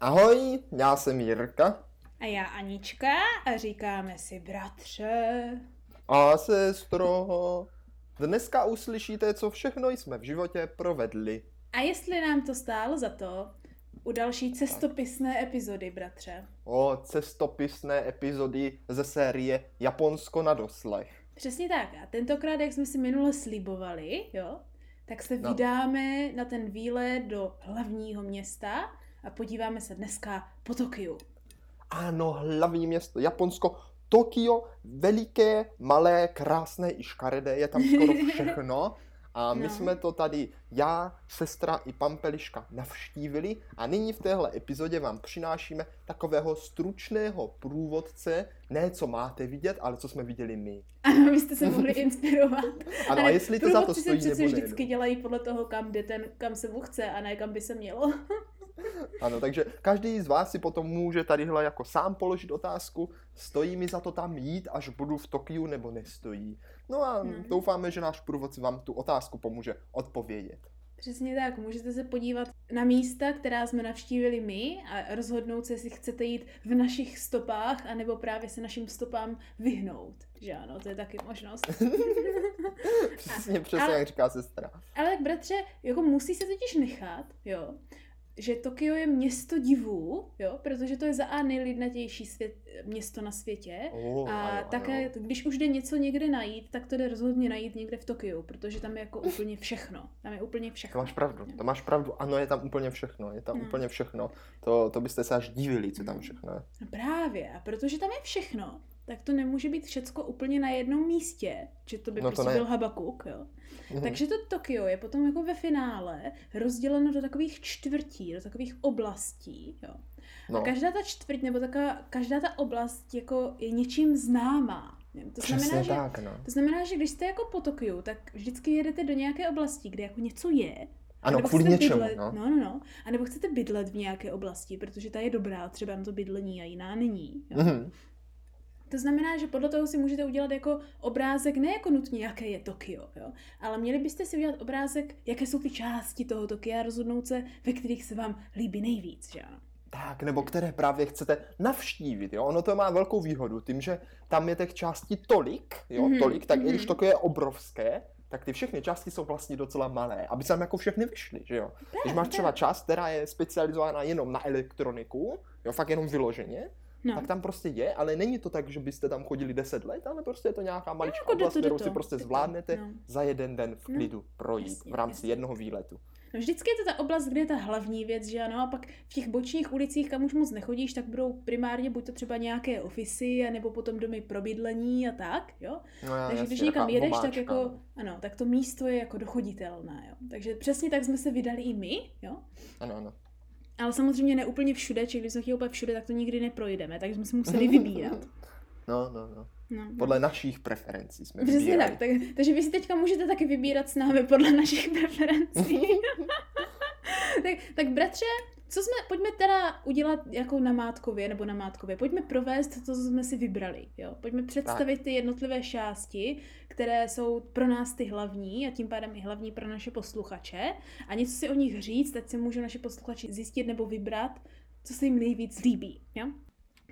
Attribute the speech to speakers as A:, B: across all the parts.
A: Ahoj, já jsem Jirka.
B: A já Anička a říkáme si bratře.
A: A sestro, dneska uslyšíte, co všechno jsme v životě provedli.
B: A jestli nám to stálo za to, u další cestopisné epizody, bratře.
A: O cestopisné epizody ze série Japonsko na doslech.
B: Přesně tak. A tentokrát, jak jsme si minule slibovali, jo, tak se no. vydáme na ten výlet do hlavního města a podíváme se dneska po Tokiu.
A: Ano, hlavní město Japonsko, Tokio, veliké, malé, krásné i škaredé, je tam skoro všechno. A my no. jsme to tady, já, sestra i Pampeliška, navštívili a nyní v téhle epizodě vám přinášíme takového stručného průvodce, ne co máte vidět, ale co jsme viděli my.
B: Ano, byste se mohli inspirovat.
A: ano, a jestli to za to stojí
B: se nebo vždycky dělají podle toho, kam jde ten, kam se mu chce a ne kam by se mělo.
A: Ano, takže každý z vás si potom může tadyhle jako sám položit otázku, stojí mi za to tam jít, až budu v Tokiu, nebo nestojí. No a hmm. doufáme, že náš průvodce vám tu otázku pomůže odpovědět.
B: Přesně tak, můžete se podívat na místa, která jsme navštívili my a rozhodnout se, jestli chcete jít v našich stopách, anebo právě se našim stopám vyhnout. Že ano, to je taky možnost.
A: přesně, přesně, ale, jak říká sestra.
B: Ale tak bratře, jako musí se totiž nechat, jo, že Tokio je město divů, jo, protože to je za A nejlidnatější svět, město na světě. Oh, a ano, také, ano. když už jde něco někde najít, tak to jde rozhodně najít někde v Tokiu, protože tam je jako úplně všechno. Tam je úplně všechno.
A: To máš pravdu, to máš pravdu. Ano, je tam úplně všechno, je tam no. úplně všechno. To, to byste se až divili, co tam všechno je.
B: No právě, a protože tam je všechno, tak to nemůže být všecko úplně na jednom místě, že to by no to prostě ne. byl Habakuk, jo. Mm-hmm. Takže to Tokio je potom jako ve finále rozděleno do takových čtvrtí, do takových oblastí, jo. No. A každá ta čtvrť, nebo taková, každá ta oblast jako je něčím známá. To znamená, že,
A: tak, no.
B: to znamená, že když jste jako po Tokiu, tak vždycky jedete do nějaké oblasti, kde jako něco je,
A: ano, kvůli něčemu.
B: Bydlet, no. no, no, no. A nebo chcete bydlet v nějaké oblasti, protože ta je dobrá třeba na to bydlení a jiná není. Jo? Mm-hmm. To znamená, že podle toho si můžete udělat jako obrázek, ne jako nutně, jaké je Tokio, jo? ale měli byste si udělat obrázek, jaké jsou ty části toho Tokia a rozhodnout se, ve kterých se vám líbí nejvíc, že ano?
A: Tak, nebo které právě chcete navštívit, jo? Ono to má velkou výhodu, tím, že tam je těch částí tolik, jo, mm-hmm. tolik, tak mm-hmm. i když mhm. Tokio je obrovské, tak ty všechny části jsou vlastně docela malé, aby se tam jako všechny vyšly, že jo? Když máš třeba část, která je specializovaná jenom na elektroniku, jo, fakt jenom vyloženě, no. tak tam prostě je, ale není to tak, že byste tam chodili 10 let, ale prostě je to nějaká maličká no, oblast, kterou si prostě zvládnete no. za jeden den v no, klidu no. projít jasně, v rámci jasně. jednoho výletu.
B: No vždycky je to ta oblast, kde je ta hlavní věc, že ano, a pak v těch bočních ulicích, kam už moc nechodíš, tak budou primárně buď to třeba nějaké ofisy, nebo potom domy pro bydlení a tak, jo.
A: No já,
B: Takže
A: jasně,
B: když někam jedeš, tak jako, ano, tak to místo je jako dochoditelné, jo. Takže přesně tak jsme se vydali i my, jo.
A: Ano, ano.
B: Ale samozřejmě ne úplně všude, či když jsme chtěli úplně všude, tak to nikdy neprojdeme, takže jsme si museli vybírat.
A: No, no, no. No, no. Podle našich preferencí jsme
B: Přesně vybírali. tak, tak. Takže vy si teďka můžete taky vybírat s námi podle našich preferencí. tak, tak bratře, co jsme, pojďme teda udělat jako na Mátkově, nebo na Mátkově, pojďme provést to, co jsme si vybrali, jo. Pojďme představit tak. ty jednotlivé části, které jsou pro nás ty hlavní a tím pádem i hlavní pro naše posluchače a něco si o nich říct, teď si můžou naše posluchači zjistit nebo vybrat, co se jim nejvíc líbí, jo.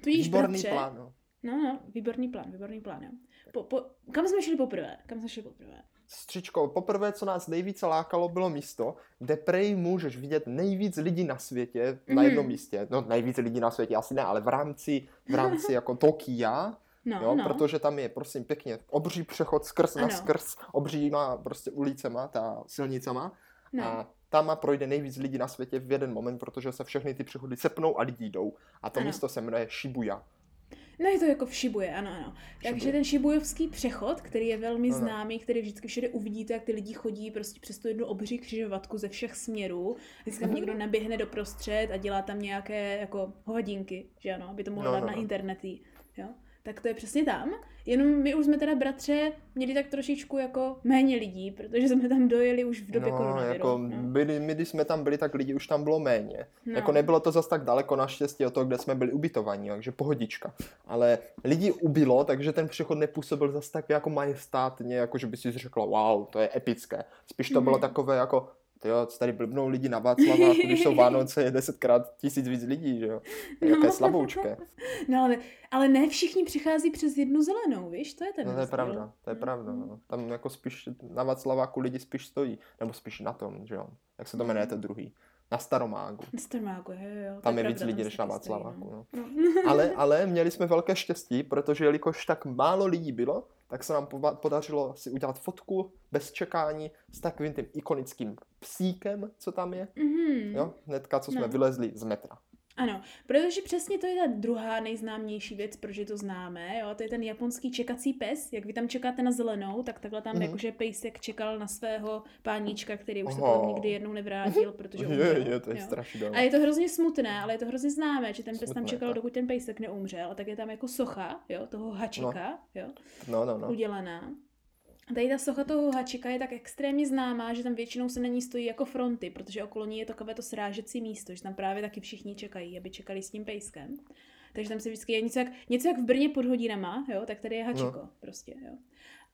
A: Tudíž, Výborný bratře, plán, no.
B: No, no, výborný plán, výborný plán, jo. Po, po, kam jsme šli poprvé? Kam jsme šli poprvé?
A: Střičko, poprvé, co nás nejvíce lákalo, bylo místo, kde prej můžeš vidět nejvíc lidí na světě mm. na mhm. jednom místě. No nejvíc lidí na světě asi ne, ale v rámci, v rámci jako Tokia, No, jo, no. protože tam je, prosím, pěkně obří přechod skrz ano. na skrz obříma prostě ulicema, ta silnicama. No. A tam projde nejvíc lidí na světě v jeden moment, protože se všechny ty přechody sepnou a lidi jdou. A to ano. místo se jmenuje Shibuya.
B: No je to jako v Šibuje, ano, ano. Takže ten šibujovský přechod, který je velmi ano. známý, který vždycky všude uvidíte, jak ty lidi chodí prostě přes tu jednu obří křižovatku ze všech směrů. Vždycky tam mhm. někdo naběhne do prostřed a dělá tam nějaké jako hovadinky, že ano, aby to mohlo no, dát no, na no. internety. Jo? Tak to je přesně tam. Jenom my už jsme teda bratře měli tak trošičku jako méně lidí, protože jsme tam dojeli už v době
A: no,
B: koronaviru.
A: Jako no. byli, my, když jsme tam byli, tak lidí už tam bylo méně. No. Jako nebylo to zas tak daleko naštěstí od toho, kde jsme byli ubytovaní, takže pohodička. Ale lidí ubylo, takže ten přechod nepůsobil zas tak jako majestátně, jako že by si řekla, wow, to je epické. Spíš to mm-hmm. bylo takové jako jo, tady blbnou lidi na Václaváku, když jsou Vánoce, je desetkrát tisíc víc lidí, že jo. Je jaké slaboučké.
B: No ale, ale ne všichni přichází přes jednu zelenou, víš, to je ten
A: No to je pravda, to je pravda, no. Tam jako spíš na Václaváku lidi spíš stojí, nebo spíš na tom, že jo. Jak se to jmenuje to druhý? Na Staromágu.
B: Na Starmáku, jo, jo,
A: Tam je
B: pravda,
A: víc lidí než na
B: stojí,
A: Václaváku, no.
B: no.
A: Ale, ale měli jsme velké štěstí, protože jelikož tak málo lidí bylo, tak se nám podařilo si udělat fotku bez čekání s takovým tím ikonickým psíkem, co tam je.
B: Mhm.
A: Jo, hnedka, co jsme
B: No.
A: vylezli z metra.
B: Ano, protože přesně to je ta druhá nejznámější věc, proč to známe, jo, to je ten japonský čekací pes, jak vy tam čekáte na zelenou, tak takhle tam
A: Mhm.
B: jakože pejsek čekal na svého páníčka, který už se
A: Aha.
B: potom nikdy jednou nevrátil, protože
A: Je,
B: umřel.
A: je, to je
B: jo.
A: strašidelné.
B: A je to hrozně smutné, ale je to hrozně známé, že ten pes tam
A: Smutné,
B: čekal,
A: tak.
B: dokud ten pejsek neumřel. A tak je tam jako socha, jo, toho hačika, jo,
A: No, no, no.
B: udělaná. A tady ta socha toho hačika je tak extrémně známá, že tam většinou se na ní stojí jako fronty, protože okolo ní je takové to srážecí místo, že tam právě taky všichni čekají, aby čekali s tím pejskem. Takže tam se vždycky je něco jak, něco jak v Brně pod hodinama, jo, tak tady je hačiko, no. prostě, jo.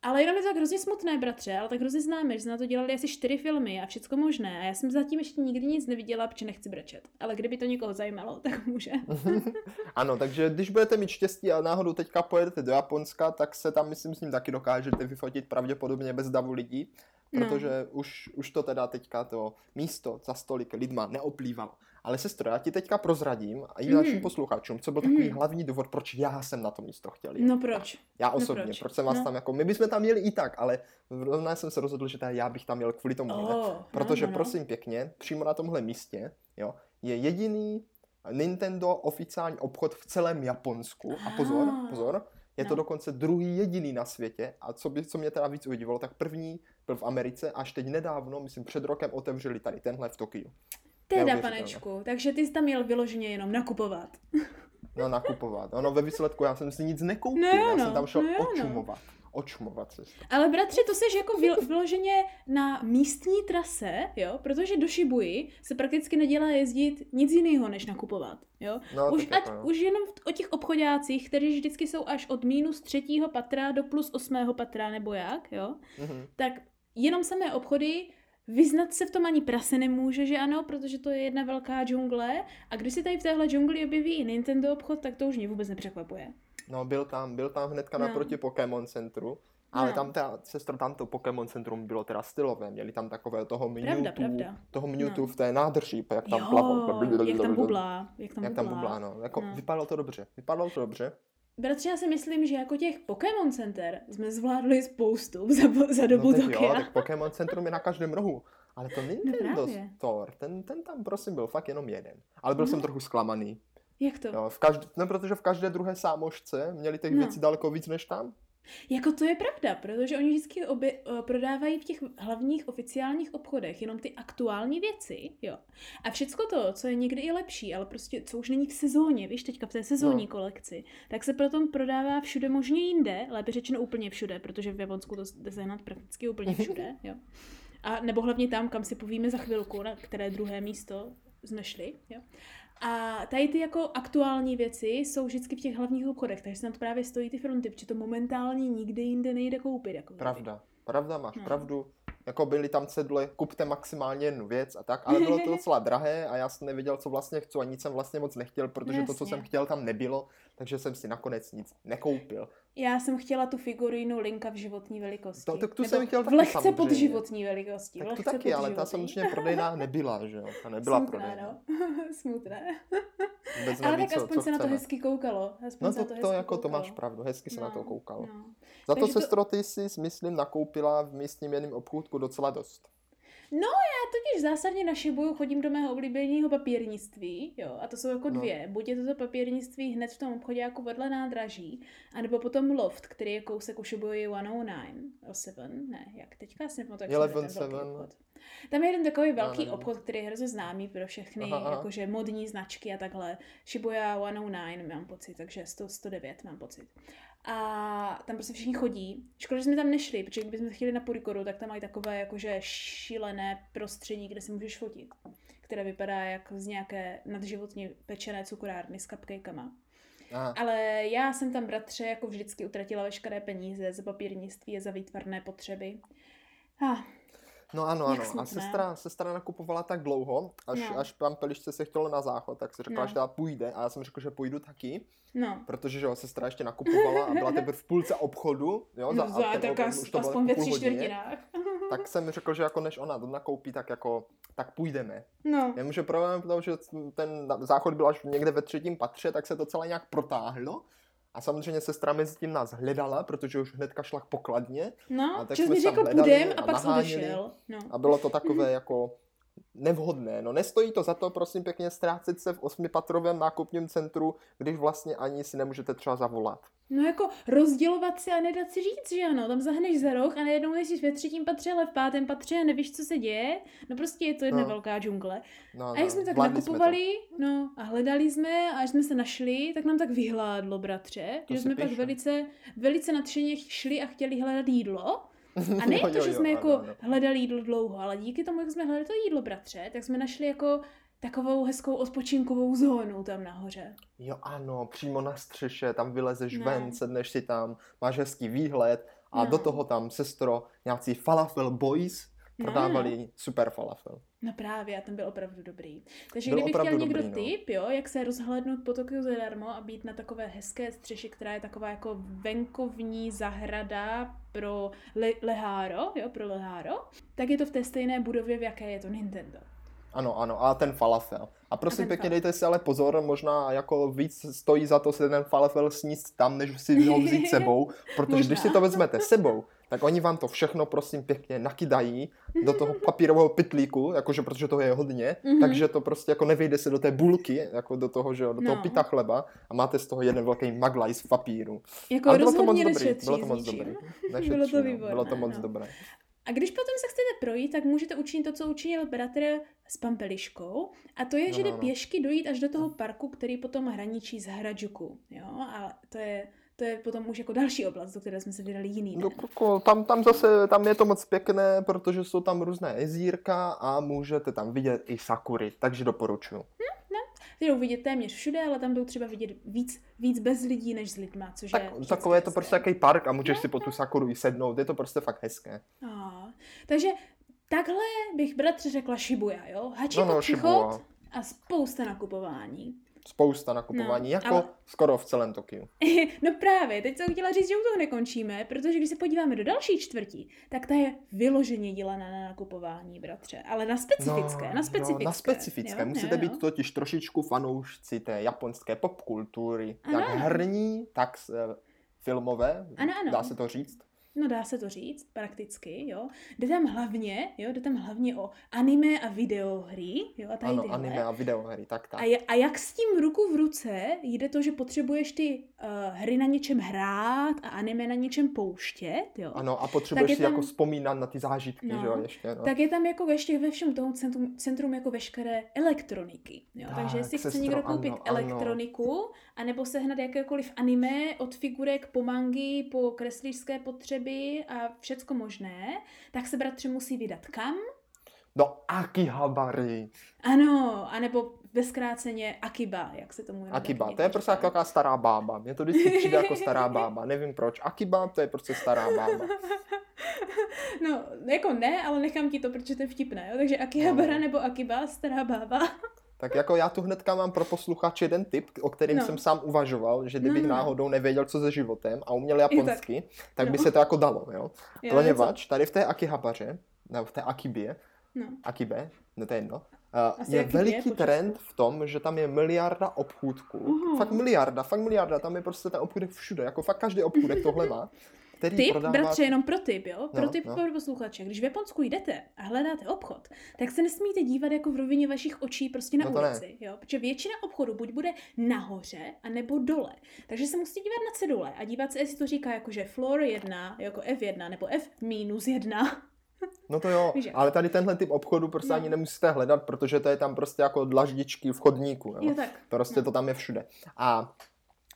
B: Ale jenom je to tak hrozně smutné, bratře, ale tak hrozně známe, že jsme na to dělali asi čtyři filmy a všecko možné. A já jsem zatím ještě nikdy nic neviděla, protože nechci brečet. Ale kdyby to někoho zajímalo, tak může.
A: Ano, takže když budete mít štěstí a náhodou teďka pojedete do Japonska, tak se tam, myslím, s ním taky dokážete vyfotit pravděpodobně bez davu lidí,
B: No.
A: protože už, už to teda teďka to místo za stolik lidma neoplývalo. Ale sestro, já ti teďka prozradím a i našim posluchačům, co byl takový
B: Mhm.
A: hlavní důvod, proč já jsem na to místo chtěl jít.
B: No proč?
A: Já osobně,
B: proč?
A: proč? jsem vás
B: No.
A: tam jako, my bychom tam měli i tak, ale zrovna jsem se rozhodl, že já bych tam měl kvůli tomu.
B: Oh,
A: Protože
B: no, no, no.
A: prosím pěkně, přímo na tomhle místě jo, je jediný Nintendo oficiální obchod v celém Japonsku. A pozor,
B: Ah,
A: pozor, je to
B: no.
A: dokonce druhý jediný na světě. A co, by, co mě teda víc udivilo, tak první byl v Americe, až teď nedávno, myslím před rokem, otevřeli tady tenhle v Tokiu.
B: Teda, panečku, takže ty jsi tam měl vyloženě jenom nakupovat.
A: No nakupovat. Ono ve výsledku já jsem si nic nekoupil,
B: No
A: já
B: no,
A: jsem tam šel
B: no jo, no.
A: očumovat. Očumovat se.
B: Ale bratře, to seš jako vyl- vyloženě na místní trase, jo? Protože do Shibuji se prakticky nedělá jezdit nic jiného, než nakupovat, jo?
A: No,
B: už,
A: tak
B: ať,
A: jako, no.
B: už jenom o těch obchodácích, kteří vždycky jsou až od minus třetího patra do plus osmého patra, nebo jak, jo?
A: Mhm.
B: Tak jenom samé obchody, vyznat se v tom ani prase nemůže, že ano, protože to je jedna velká džungle a když se tady v téhle džungli objeví i Nintendo obchod, tak to už mě vůbec nepřekvapuje.
A: No, byl tam, byl tam hnedka
B: No.
A: naproti Pokémon centru, ale
B: No.
A: tam ta sestro, tam to Pokémon centrum bylo teda stylové, měli tam takové toho Mewtwo,
B: Pravda, pravda.
A: toho Mewtwo
B: No.
A: v té nádrži, jak tam plavou.
B: jak tam bublá, jak tam
A: Jak
B: bublá.
A: tam bublá, no. Jako,
B: No.
A: Vypadalo to dobře, vypadalo to dobře.
B: Bratře, já si myslím, že jako těch Pokémon Center jsme zvládli spoustu za, za dobu
A: no, tak jo,
B: Tokia.
A: tak Pokémon centrum je na každém rohu. Ale to Nintendo
B: právě.
A: Store, ten, ten tam prosím byl fakt jenom jeden. Ale byl
B: No.
A: jsem trochu zklamaný.
B: Jak to?
A: Jo, v každé, no, protože v každé druhé sámošce měli těch
B: No.
A: věcí daleko víc než tam.
B: Jako to je pravda, protože oni vždycky obě, uh, prodávají v těch hlavních oficiálních obchodech jenom ty aktuální věci, jo. A všecko to, co je někdy i lepší, ale prostě co už není v sezóně, víš, teďka v té sezónní
A: No.
B: kolekci, tak se potom prodává všude možně jinde, lépe řečeno úplně všude, protože v Japonsku to jde sehnat prakticky úplně všude, jo. A nebo hlavně tam, kam si povíme za chvilku, na které druhé místo jsme šli, jo. A tady ty jako aktuální věci jsou vždycky v těch hlavních obchodech, takže se tam právě stojí ty fronty, protože to momentálně nikde jinde nejde koupit. Jako
A: Pravda, pravda, máš
B: No.
A: pravdu. Jako byly tam cedule, kupte maximálně jednu věc a tak, ale bylo to docela drahé a já jsem nevěděl, co vlastně chci a nic jsem vlastně moc nechtěl, protože to, co
B: Jasně.
A: jsem chtěl, tam nebylo, takže jsem si nakonec nic nekoupil.
B: Já jsem chtěla tu figurínu Linka v životní velikosti.
A: To- tak tu
B: Nebo
A: jsem chtěl
B: v lehce
A: samozřejmě.
B: pod životní velikosti.
A: Tak to taky, ale ta samozřejmě prodejná nebyla, že jo? Ta nebyla
B: Smutné,
A: prodejná.
B: no. Smutné.
A: Vůbec
B: Ale
A: neví,
B: tak aspoň
A: co
B: se na to
A: chceme.
B: hezky koukalo. Aspoň
A: No to,
B: to,
A: to
B: hezky
A: jako to
B: koukalo.
A: máš pravdu, hezky se na to koukalo.
B: No.
A: Za to,
B: Takže to-
A: sestro, ty jsi, myslím, nakoupila v místním jedném obchůdku docela dost.
B: Já totiž zásadně na Shibuju chodím do mého oblíbeného papírnictví, jo, a to jsou jako
A: No.
B: dvě. Buď je to to papírnictví hned v tom obchodě jako vedle nádraží, anebo potom Loft, který je kousek u Shibuya 109, o 7, ne, jak teďka si nepamatuji, jak se ten
A: 11,
B: velký
A: seven.
B: obchod. Tam je jeden takový velký
A: nevím.
B: obchod, který je hrozně známý pro všechny,
A: Aha, aha.
B: jakože modní značky a takhle. Shibuya 109 mám pocit, takže 100, 109 mám pocit. A tam prostě všichni chodí. Škoda, že jsme tam nešli, protože kdybychom chtěli na Purikoru, tak tam mají takové jakože šílené prostředí, kde si můžeš fotit. Které vypadá jak z nějaké nadživotně pečené cukrárny s cupcakama.
A: Aha.
B: Ale já jsem tam, bratře, jako vždycky utratila veškeré peníze za papírnictví a za výtvarné potřeby. Ah,
A: No ano, ano. A sestra, sestra nakupovala tak dlouho, až,
B: No.
A: až pan Pelišce se chtělo na záchod, tak si řekla,
B: No.
A: že teda půjde. A já jsem řekl, že půjdu taky,
B: No.
A: protože že jo, sestra ještě nakupovala a byla teprve v půlce obchodu. Jo,
B: No,
A: a
B: za, tak as,
A: už to
B: aspoň ve tři čtvrtinách.
A: Tak jsem řekl, že jako než ona to nakoupí, tak jako, tak půjdeme.
B: No.
A: Jenomže problém tom, že ten záchod byl až někde ve třetím patře, tak se to celé nějak protáhlo. A samozřejmě sestra mezi tím nás hledala, protože už hnedka šla k pokladně.
B: No,
A: A tak jsme
B: mi řekl půjdem
A: a
B: a pak jsem odešel. No.
A: A bylo to takové jako nevhodné. No nestojí to za to, prosím pěkně, ztrácet se v osmipatrovém nákupním centru, když vlastně ani si nemůžete třeba zavolat.
B: no jako rozdělovat si a nedat si říct, že ano, tam zahneš za roh a najednou jsi ve třetím patře, ale v pátém patře a nevíš, co se děje. No prostě je to jedna
A: No.
B: velká džungle.
A: No,
B: A jak jsme tak
A: jsme to.
B: nakupovali, no a hledali jsme a až jsme se našli, tak nám tak vyhládlo, bratře,
A: To
B: že jsme pak
A: píšu.
B: velice, velice nadšeně šli a chtěli hledat jídlo. A ne
A: Jo,
B: to,
A: jo,
B: že
A: jo,
B: jsme
A: ano,
B: jako
A: ano.
B: hledali jídlo dlouho, ale díky tomu, jak jsme hledali to jídlo, bratře, tak jsme našli jako takovou hezkou odpočinkovou zónu tam nahoře.
A: Jo ano, přímo na střeše, tam vylezeš
B: No.
A: ven, sedneš si tam, máš hezký výhled a
B: No.
A: do toho tam, sestro, nějací falafel boys
B: No,
A: prodávali super falafel.
B: No právě, a ten byl opravdu dobrý. Takže
A: Byl
B: kdyby chtěl někdo
A: dobrý, no.
B: tip, jo, jak se rozhlednout po Tokiu zadarmo a být na takové hezké střeši, která je taková jako venkovní zahrada pro le- leháro, jo, pro leháro, tak je to v té stejné budově, v jaké je to Nintendo.
A: Ano, ano, a ten falafel. A prosím
B: ten
A: pěkně
B: falafel.
A: dejte si ale pozor, možná jako víc stojí za to si ten falafel sníst tam, než si ho vzít sebou, protože když si to vezmete sebou, tak oni vám to všechno prosím pěkně nakydají do toho papírového pytlíku, jakože protože toho je hodně,
B: Mhm.
A: takže to prostě jako nevejde se do té bulky, jako do toho, že jo, do toho
B: No.
A: pita chleba a máte z toho jeden velký maglaj z papíru.
B: Jako
A: Ale bylo to moc dobrý, bylo to moc dobrý.
B: Bylo
A: Nešetří,
B: to
A: no,
B: výborné,
A: bylo to moc
B: no.
A: dobré.
B: A když potom se chcete projít, tak můžete učinit to, co učinil bratr s Pampeliškou. A to je,
A: No,
B: že jde
A: no, no.
B: pěšky dojít až do toho parku, který potom hraničí s Harajuku. Jo? A to je, to je potom už jako další oblast, do které jsme se vydali jiný
A: No,
B: den.
A: jako, tam, tam zase, tam je to moc pěkné, protože jsou tam různé jezírka a můžete tam vidět i sakury, takže doporučuji.
B: Ty jdou vidět téměř všude, ale tam jdou třeba vidět víc, víc bez lidí než s lidma, což
A: Tak,
B: je
A: takové je to
B: hezké.
A: prostě jaký park a můžeš si po tu sakuru i sednout, je to prostě fakt hezké.
B: A, takže takhle bych bratře řekla Shibuya, jo? Hačiko
A: No, no, Shibuya.
B: a spousta nakupování.
A: Spousta nakupování,
B: No,
A: jako
B: ale-
A: skoro v celém Tokiu.
B: no právě, teď jsem chtěla říct, že u toho nekončíme, protože když se podíváme do další čtvrtí, tak ta je vyloženě dělaná na nakupování, bratře. Ale na specifické, na specifické.
A: No, na specifické.
B: jo,
A: Musíte
B: jo,
A: být
B: jo.
A: totiž trošičku fanoušci té japonské popkultury,
B: Ano,
A: jak herní, tak eh, filmové,
B: Ano, ano.
A: dá se to říct.
B: No dá se to říct, prakticky, jo. Jde tam hlavně, jo, jde tam hlavně o anime a videohry, jo, a tady
A: Ano,
B: tyhle.
A: anime a videohry, tak tak.
B: A, je, a jak s tím ruku v ruce jde to, že potřebuješ ty uh, hry na něčem hrát a anime na něčem pouštět, jo.
A: Ano, a potřebuješ
B: je
A: si
B: tam-
A: jako vzpomínat na ty zážitky,
B: No.
A: že jo, ještě, no.
B: Tak je tam jako ještě ve všem tomu centrum, centrum jako veškeré elektroniky. Jo?
A: Tak,
B: Takže jestli chce
A: sestro,
B: někdo koupit
A: ano, ano.
B: elektroniku, anebo sehnat jakékoliv anime, od figurek po mangy, po kreslířské potřeby a všecko možné, tak se bratře musí vydat kam?
A: Do Akihabary.
B: Ano, anebo ve zkráceně Akiba, jak se tomu
A: Akiba, to je prostě jako taková stará bába. Mně to vždycky přijde jako stará bába. Nevím proč. Akiba, to je prostě stará bába.
B: No, jako ne, ale nechám ti to, protože to je vtipné, jo? Takže Akihabara
A: No.
B: nebo Akiba, stará bába.
A: Tak jako já tu hnedka mám pro posluchače jeden tip, o kterým
B: No.
A: jsem sám uvažoval, že kdybych
B: No, no, no.
A: náhodou nevěděl, co se životem a uměl japonsky, tak by
B: No.
A: se to jako dalo, jo.
B: Jo,
A: Poněvadž tady v té Akihabaře, nebo v té Akibě,
B: No.
A: Akibe, no to je jedno,
B: Asi
A: je veliký
B: po
A: trend v tom, že tam je miliarda obchůdků.
B: Uhum.
A: Fakt miliarda, fakt miliarda, tam je prostě ten obchůdek všude, jako fakt každý obchůdek tohle má. Který
B: Tip,
A: prodává...
B: bratře, jenom pro tip, jo? Pro
A: No,
B: tip
A: no.
B: pro posluchače. Když v Japonsku jdete a hledáte obchod, tak se nesmíte dívat jako v rovině vašich očí prostě na
A: No to ne.
B: ulici, jo? Protože většina obchodu buď bude nahoře, anebo dole. Takže se musíte dívat na cedule a dívat se, jestli to říká jako, že floor 1, jako F1, nebo F minus 1.
A: No to jo,
B: Víš
A: ale tady tenhle typ obchodu prostě
B: No.
A: ani nemusíte hledat, protože to je tam prostě jako dlaždičky v chodníku. Jo?
B: Jo, tak.
A: Prostě
B: no.
A: to tam je všude. A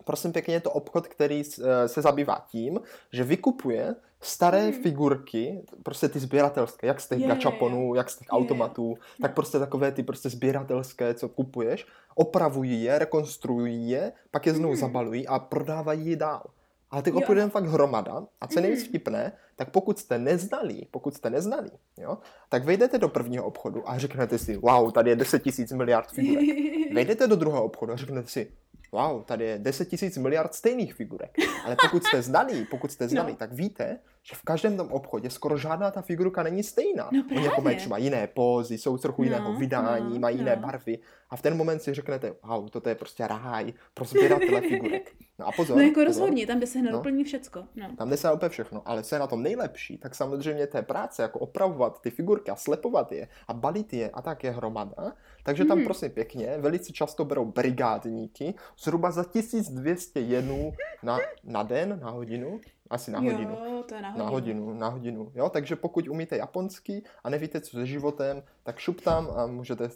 A: prosím pěkně, je to obchod, který eh, se zabývá tím, že vykupuje staré
B: Mhm.
A: figurky, prostě ty sběratelské, jak z těch
B: jo.
A: gačaponů, jak z těch
B: jo.
A: automatů, tak prostě takové ty prostě sběratelské, co kupuješ, opravují je, rekonstruují je, pak je znovu
B: Mhm.
A: zabalují a prodávají je dál. A Ale těch obchodů je fakt hromada. A co nejvíc vtipné, tak pokud jste neznalí, pokud jste neznalí, jo, tak vejdete do prvního obchodu a řeknete si, wow, tady je 10 tisíc miliard figurek. Vejdete do druhého obchodu a řeknete si, wow, tady je 10 tisíc miliard stejných figurek. Ale pokud jste znalí, pokud jste znalí, no. tak víte, že v každém tom obchodě skoro žádná ta figurka není stejná.
B: No
A: Oni jako mají třeba jiné pózy, jsou trochu no, jiného vydání, no, mají no. jiné barvy. A v ten moment si řeknete, wow, toto je prostě ráj pro sběratele figurek. No a pozor.
B: No jako
A: pozor.
B: rozhodně, tam by se hned no. všecko. No.
A: Tam jde se úplně všechno, ale co je na tom nejlepší, tak samozřejmě té práce, jako opravovat ty figurky a slepovat je a balit je a tak je hromada. Takže tam mm. prosím pěkně, velice často berou brigádníky, zhruba za 1200 jenů na, na den, na hodinu. Asi na hodinu.
B: Jo, to je na hodinu.
A: Na hodinu, na hodinu. Jo, takže pokud umíte japonsky a nevíte, co se životem, tak šup tam a můžete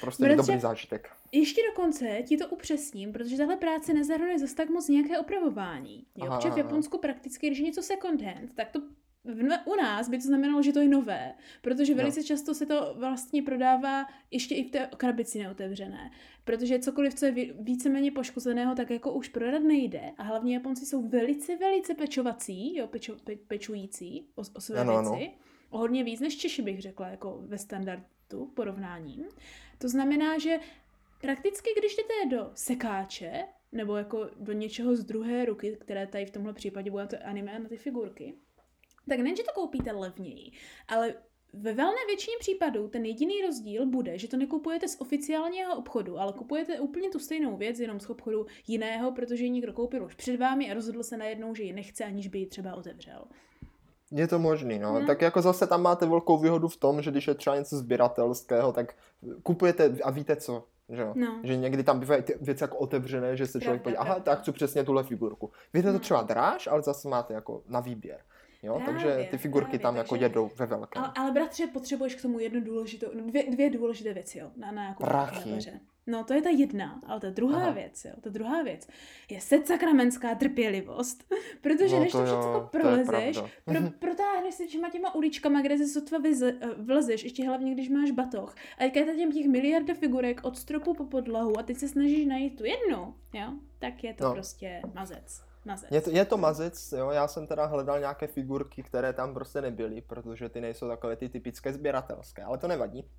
A: prostě mít dobrý zážitek.
B: Ještě dokonce ti to upřesním, protože tahle práce nezahrnuje zase tak moc nějaké opravování. Jo, aha, v Japonsku prakticky, když je něco second hand, tak to v, u nás by to znamenalo, že to je nové, protože velice no. často se to vlastně prodává ještě i v té krabici neotevřené, protože cokoliv, co je víceméně poškozeného, tak jako už prodat nejde a hlavně Japonci jsou velice, velice pečovací, jo, pečo, pe, pečující o, o své ano, věci, ano. o hodně víc než Češi bych řekla, jako ve standardu porovnáním. To znamená, že prakticky, když jdete do sekáče, nebo jako do něčeho z druhé ruky, které tady v tomhle případě bude to anime na ty figurky, tak nejen, že to koupíte levněji, ale ve velné většině případů ten jediný rozdíl bude, že to nekupujete z oficiálního obchodu, ale kupujete úplně tu stejnou věc jenom z obchodu jiného, protože ji někdo koupil už před vámi a rozhodl se najednou, že ji nechce, aniž by ji třeba otevřel.
A: Je to možný, no. no. Tak jako zase tam máte velkou výhodu v tom, že když je třeba něco sběratelského, tak kupujete a víte co, že, jo? No. že někdy tam bývají věci jako otevřené, že se člověk podívá, aha, tak chci přesně tuhle figurku. Víte no. to třeba dráž, ale zase máte jako na výběr. Jo? Právě, takže ty figurky právě, tam jako takže... jedou ve velkém.
B: Ale, ale bratře, potřebuješ k tomu jednu důležitou, dvě, dvě důležité věci, jo, na, na jako
A: Prachy.
B: No, to je ta jedna, ale ta druhá Aha. věc, jo, ta druhá věc je sakramentská trpělivost, protože no, než to, to všechno prolezeš, pro, protáhneš si těma těma uličkama, kde se sotva eh, vlezeš, ještě hlavně, když máš batoh. A jak je tam těch miliarda figurek od stropu po podlahu a teď se snažíš najít tu jednu, jo, tak je to no. prostě mazec. Mazec.
A: Je to, je to mazec, jo, já jsem teda hledal nějaké figurky, které tam prostě nebyly, protože ty nejsou takové ty typické sběratelské, ale to nevadí.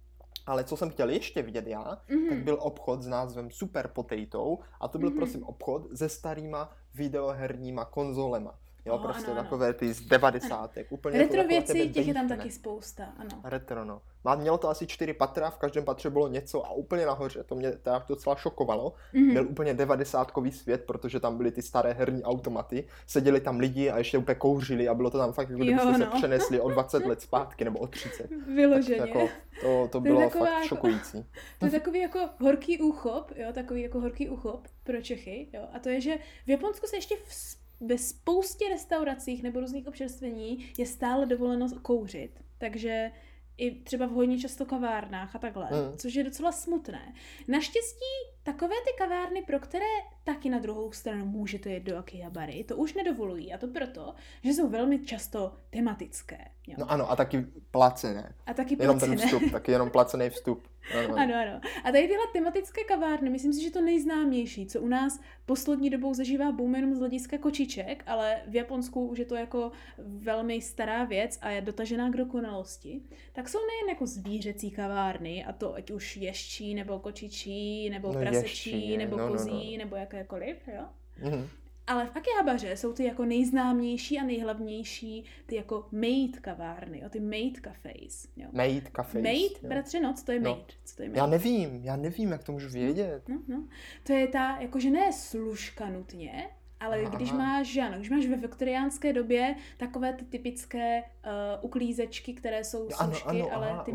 A: Ale co jsem chtěl ještě vidět já, mm-hmm. tak byl obchod s názvem Super Potato a to byl mm-hmm. prosím obchod se starýma videoherníma konzolema. Jo, oh, prostě ano, takové ty z devadesátek. Úplně
B: Retro to, věcí, těch je tam taky spousta, ano.
A: Retro, no. Má, mělo to asi čtyři patra, v každém patře bylo něco a úplně nahoře, to mě teda docela šokovalo, mm-hmm. byl úplně devadesátkový svět, protože tam byly ty staré herní automaty, seděli tam lidi a ještě úplně kouřili a bylo to tam fakt, jako kdybyste no. se přenesli o 20 let zpátky nebo o 30.
B: Vyloženě.
A: Tak jako, to, to bylo to fakt jako, šokující.
B: To je takový jako horký úchop, jo, takový jako horký úchop pro Čechy, jo, a to je, že v Japonsku se ještě v ve spoustě restauracích nebo různých občerstvení je stále dovoleno kouřit. Takže i třeba v hodně často kavárnách a takhle, mm. což je docela smutné. Naštěstí takové ty kavárny, pro které taky na druhou stranu můžete jít do Akihabary, to už nedovolují. A to proto, že jsou velmi často tematické. Jo.
A: No ano, a taky placené.
B: A taky
A: jenom
B: placené.
A: ten vstup, taky jenom placený vstup.
B: Ano, ano. ano. A tady tyhle tematické kavárny, myslím si, že to nejznámější, co u nás poslední dobou zažívá boom jenom z hlediska kočiček, ale v Japonsku už je to jako velmi stará věc a je dotažená k dokonalosti, tak jsou nejen jako zvířecí kavárny, a to ať už ješčí, nebo kočičí, nebo no, prasečí, nebo no, kozí, no, no. nebo jakékoliv, jo? Mm-hmm. Ale v Akihabaře jsou ty jako nejznámější a nejhlavnější ty jako maid kavárny, jo, ty maid cafés. Jo.
A: Maid cafés.
B: Maid, jo. bratře, noc, to je no. maid. Co to je maid?
A: Já nevím, já nevím, jak to můžu vědět.
B: No, no. To je ta, jakože ne služka nutně, ale Aha. když máš, ano, když máš ve viktoriánské době takové ty typické uh, uklízečky, které jsou služky, ano, ano, ale aha, ty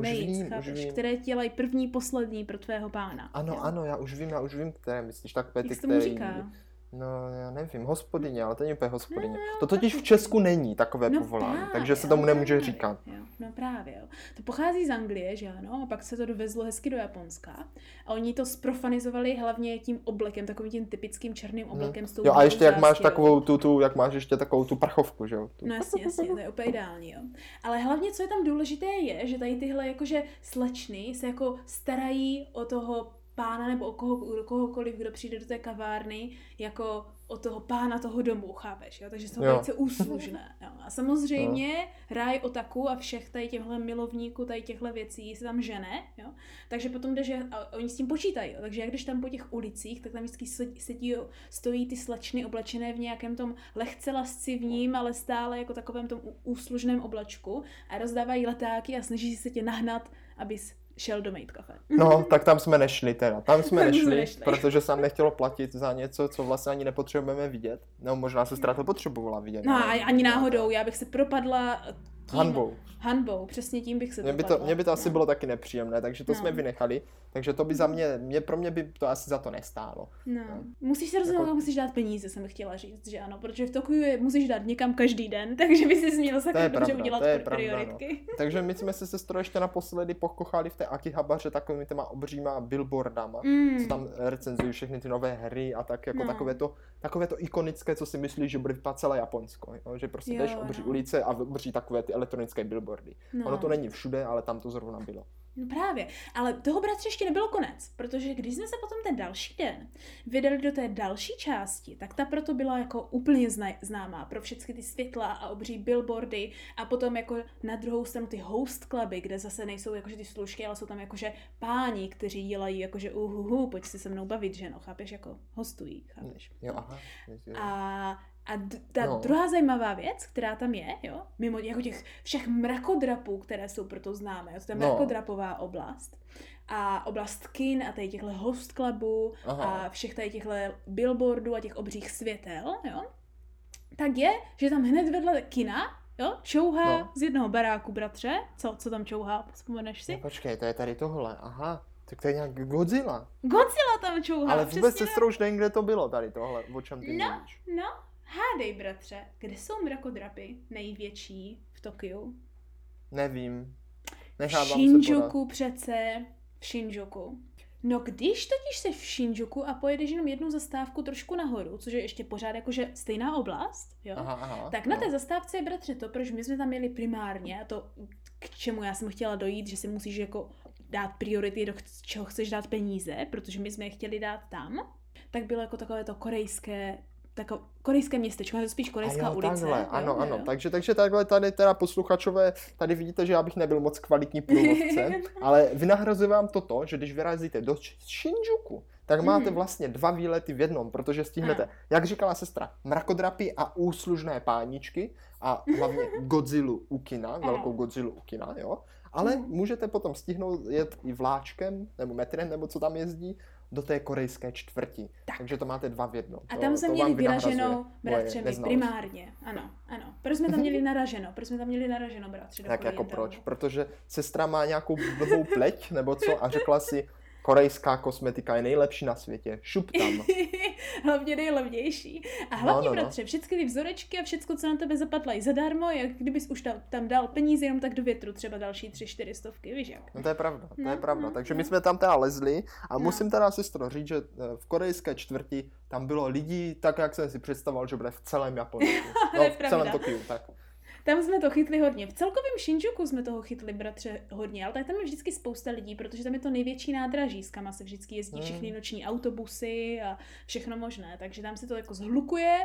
B: chápeš, které dělají první, poslední pro tvého pána.
A: Ano, jo? ano, já už vím, já už vím, které myslíš, tak ty,
B: které... říká?
A: No, já nevím, hospodyně, ale to není úplně hospodyně. No, to totiž v Česku není takové no povolání, právě, takže se tomu nemůže právě, říkat.
B: Jo, no právě, jo. To pochází z Anglie, že ano, a pak se to dovezlo hezky do Japonska. A oni to sprofanizovali hlavně tím oblekem, takovým tím typickým černým hmm. oblekem hmm. s tou
A: Jo, a ještě jak máš takovou tu, tu, jak máš ještě takovou tu prchovku, že jo? Tu.
B: No jasně, jasně, to je úplně ideální, jo. Ale hlavně, co je tam důležité, je, že tady tyhle jakože slečny se jako starají o toho pána nebo o, koho, o kohokoliv, kdo přijde do té kavárny, jako o toho pána toho domu, chápeš, jo? Takže jsou
A: Jo.
B: velice úslužné. Jo? A samozřejmě ráj otaku a všech tady těchhle milovníků, tady těchto věcí se tam žene, jo? Takže potom jde, že a oni s tím počítají, jo? takže jak jdeš tam po těch ulicích, tak tam vždycky sedí, stojí ty slečny oblečené v nějakém tom lehce lascivním, ale stále jako takovém tom úslužném oblačku a rozdávají letáky a snaží se tě nahnat, abys šel do mate kafe.
A: No, tak tam jsme nešli teda. Tam jsme
B: Tam jsme
A: nešli,
B: nešli.
A: protože se nám nechtělo platit za něco, co vlastně ani nepotřebujeme vidět. No, možná se to potřebovala vidět.
B: No
A: ale-
B: ani náhodou, já bych se propadla tím,
A: Hanbou.
B: Hanbou, přesně tím bych se
A: Mně by, to, mně by to asi
B: no.
A: bylo taky nepříjemné, takže to
B: No.
A: jsme vynechali. Takže to by za mě, mě, pro mě by to asi za to nestálo.
B: No. Musíš se rozhodnout,
A: Jako-
B: musíš dát peníze, jsem chtěla říct, že ano, protože v Tokiu je, musíš dát někam každý den, takže by si měl sakra
A: je
B: dobře
A: pravda,
B: udělat
A: to je
B: pro
A: pravda, no.
B: prioritky.
A: Takže my jsme se sestrou ještě naposledy pokochali v té Akihabaře takovými těma obříma billboardama.
B: Mm.
A: co tam recenzují všechny ty nové hry a tak jako
B: No.
A: takové, to, takové to ikonické, co si myslíš, že bude vypadat celé Japonsko. Jo? Že prostě
B: Jo,
A: jdeš obří
B: no.
A: ulice a obří takové ty elektronické billboardy.
B: No.
A: Ono to není všude, ale tam to zrovna bylo.
B: No právě, ale toho bratře ještě nebylo konec, protože když jsme se potom ten další den vydali do té další části, tak ta proto byla jako úplně známá pro všechny ty světla a obří billboardy a potom jako na druhou stranu ty host cluby, kde zase nejsou jakože ty služky, ale jsou tam jakože páni, kteří dělají jakože uhuhu, pojď si se mnou bavit, že no, chápeš, jako hostují, chápeš.
A: Jo, aha.
B: A, a d- ta
A: No.
B: druhá zajímavá věc, která tam je, jo, mimo jako těch všech mrakodrapů, které jsou proto známé, jo, to je
A: No.
B: mrakodrapová oblast. A oblast kin a tady těchto host clubů a všech tady těchto billboardů a těch obřích světel, jo, tak je, že tam hned vedle kina, jo, čouhá
A: No.
B: z jednoho baráku, bratře, co, co tam čouhá, vzpomeneš si?
A: No, počkej, to je tady tohle, aha. Tak to je nějak Godzilla.
B: Godzilla tam čouhá,
A: ale vůbec sestrou už nevím, kde to bylo tady tohle, o čem ty
B: No.
A: mluvíš.
B: No, hádej, bratře, kde jsou mrakodrapy největší v Tokiu?
A: Nevím.
B: V
A: Nechávám se podat.
B: Shinjuku přece, v Shinjuku. No když totiž se v Shinjuku a pojedeš jenom jednu zastávku trošku nahoru, což je ještě pořád jakože stejná oblast, jo?
A: Aha, aha.
B: tak na
A: no.
B: té zastávce je bratře to, proč my jsme tam měli primárně a to, k čemu já jsem chtěla dojít, že si musíš jako dát priority, do čeho chceš dát peníze, protože my jsme je chtěli dát tam, tak bylo jako takové to korejské, tako, korejské městečko, je to spíš korejská
A: jo,
B: ulice.
A: takhle,
B: jo,
A: ano,
B: jo,
A: ano.
B: jo.
A: Takže, takže takhle tady teda posluchačové, tady vidíte, že já bych nebyl moc kvalitní průvodce, ale vynahrazuje vám toto, že když vyrazíte do Sh- Shinjuku, tak máte
B: Mhm.
A: vlastně dva výlety v jednom, protože stihnete, jak říkala sestra, mrakodrapy a úslužné páničky a hlavně Godzillu u kina, velkou Godzillu u kina, jo. Ale
B: Mhm.
A: můžete potom stihnout jet i vláčkem, nebo metrem, nebo co tam jezdí, do té korejské čtvrti.
B: Tak.
A: Takže to máte dva v jednom.
B: A
A: To-
B: tam jsme
A: to
B: měli vyraženo,
A: moje
B: bratře, my
A: neznalost.
B: primárně. Ano, ano. Proč jsme tam měli naraženo? Proč jsme tam měli naraženo, bratře?
A: Tak jako proč? Protože sestra má nějakou blbou pleť, nebo co, a řekla si, korejská kosmetika je nejlepší na světě, šup tam.
B: hlavně nejlevnější. A hlavně,
A: no, no.
B: bratře, všechny ty vzorečky a všechno, co na tebe zapadlají zadarmo, jak kdybys už tam, tam dal peníze jenom tak do větru, třeba další tři, čtyři stovky, víš jak?
A: No to je pravda, to je
B: No,
A: pravda.
B: no,
A: Takže
B: no.
A: my jsme tam teda lezli a
B: No.
A: musím teda sestro říct, že eh, v korejské čtvrti tam bylo lidí tak, jak jsem si představoval, že bude v celém Japonsku.
B: To
A: No,
B: je
A: v celém. Tokiu, tak.
B: Tam jsme to chytli hodně. V celkovém Shinjuku jsme toho chytli, bratře, hodně, ale tak tam je vždycky spousta lidí, protože tam je to největší nádraží, s kama se vždycky jezdí
A: Hmm.
B: všechny noční autobusy a všechno možné, takže tam se to jako zhlukuje,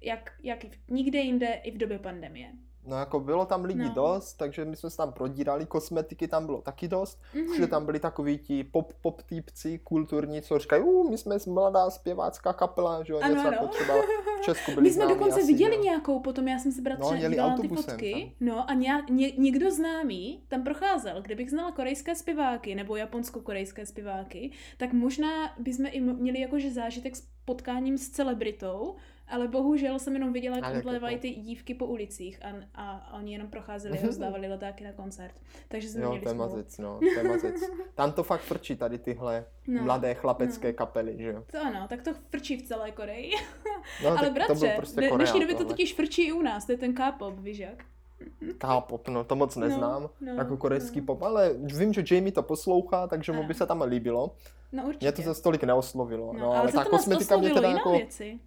B: jak, jak nikde jinde i v době pandemie.
A: No jako bylo tam lidí
B: No.
A: dost, takže my jsme se tam prodírali, kosmetiky tam bylo taky dost.
B: Mhm.
A: Všude tam byli takoví ti pop, pop týpci kulturní, co říkají, uh, my jsme mladá zpěvácká kapela, že jo,
B: Ano,
A: něco
B: ano.
A: jako třeba v Česku byli
B: My jsme dokonce
A: asi,
B: viděli
A: že jo.
B: nějakou, potom já jsem si bratře
A: No, jeli
B: dívala na ty fotky, no a nějak, ně, někdo známý tam procházel, kdybych znala korejské zpěváky nebo japonsko-korejské zpěváky, tak možná bychom i měli jakože zážitek s potkáním s celebritou, ale bohužel jsem jenom viděla, jak
A: Ale jak
B: odlevají
A: jako-
B: ty dívky po ulicích a, a, oni jenom procházeli a rozdávali letáky na koncert. Takže jsme
A: Jo,
B: měli
A: to je mazec, no, to je mazec. Tam to fakt frčí tady tyhle
B: No.
A: mladé chlapecké
B: No.
A: kapely, že jo.
B: To ano, tak to frčí v celé Koreji.
A: No,
B: ale
A: tak to
B: bratře,
A: prostě
B: v
A: Korea,
B: dnešní době to totiž frčí i u nás, to je ten K-pop, víš jak?
A: K-pop, no to moc neznám,
B: No, no,
A: jako korejský
B: no.
A: pop, ale vím, že Jamie to poslouchá, takže mu by se tam líbilo.
B: No určitě.
A: Mě to zase tolik neoslovilo, no, ale,
B: ale
A: ta kosmetika mě teda jako,
B: věci.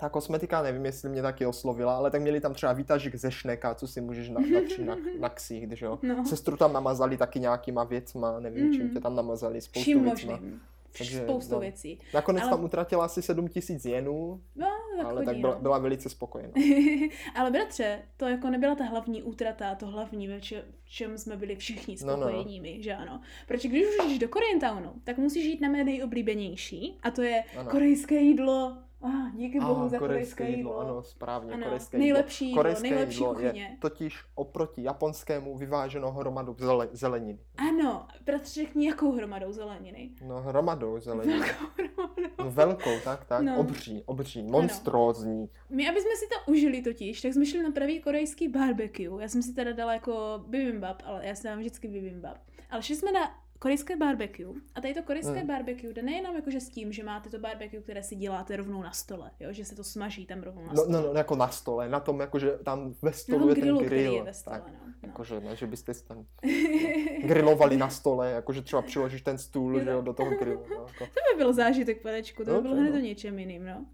A: ta kosmetika nevím, jestli mě taky oslovila, ale tak měli tam třeba výtažek ze šneka, co si můžeš na, natřít na, na ksích, že jo.
B: No.
A: Sestru tam namazali taky nějakýma věcma, nevím, čím
B: Mhm.
A: tě tam namazali, spoustu
B: Čím
A: věcma.
B: možným.
A: Takže,
B: spoustou
A: no.
B: věcí.
A: Nakonec
B: Ale-
A: tam utratila asi 7 tisíc jenů,
B: No, tak
A: ale
B: chodí,
A: tak byla,
B: no.
A: byla velice spokojená.
B: Ale bratře, to jako nebyla ta hlavní útrata, to hlavní, ve če- čem jsme byli všichni
A: No, no, no.
B: spokojení my, že ano. Protože když už jdeš do Koreantownu, tak musíš jít na mé nejoblíbenější a to je
A: Ano.
B: korejské jídlo. Ah, díky bohu
A: Ah,
B: za korejské jídlo.
A: ano, správně,
B: Ano,
A: korejské
B: nejlepší
A: jídlo.
B: jídlo,
A: Korejské
B: nejlepší
A: jídlo
B: kuchyně.
A: je totiž oproti japonskému vyváženo hromadou zele, zeleniny.
B: Ano, bratře, řekni, jakou hromadou zeleniny.
A: No hromadou zeleniny.
B: Velkou hromadou.
A: No, velkou, tak, tak,
B: No.
A: obří, obří, monstrózní.
B: My, aby jsme si to užili totiž, tak jsme šli na pravý korejský barbecue. Já jsem si teda dala jako bibimbap, ale já si dám vždycky bibimbap. Ale šli jsme na korejské barbecue. A tady to korejské
A: Hmm.
B: barbecue jde nejenom jakože s tím, že máte to barbecue, které si děláte rovnou na stole, jo? že se to smaží tam rovnou na
A: No,
B: stole.
A: no, no, jako na stole, na tom, jakože tam ve
B: na
A: stolu je ten
B: grillu,
A: grill.
B: který je ve stole,
A: tak,
B: no. no.
A: Jakože ne, že byste si tam grilovali na stole, jakože třeba přiložíš ten stůl, že jo, do toho grillu. No, jako.
B: To by byl zážitek, panečku, to by
A: Dobře,
B: bylo hned
A: no.
B: o něčem jiným, no.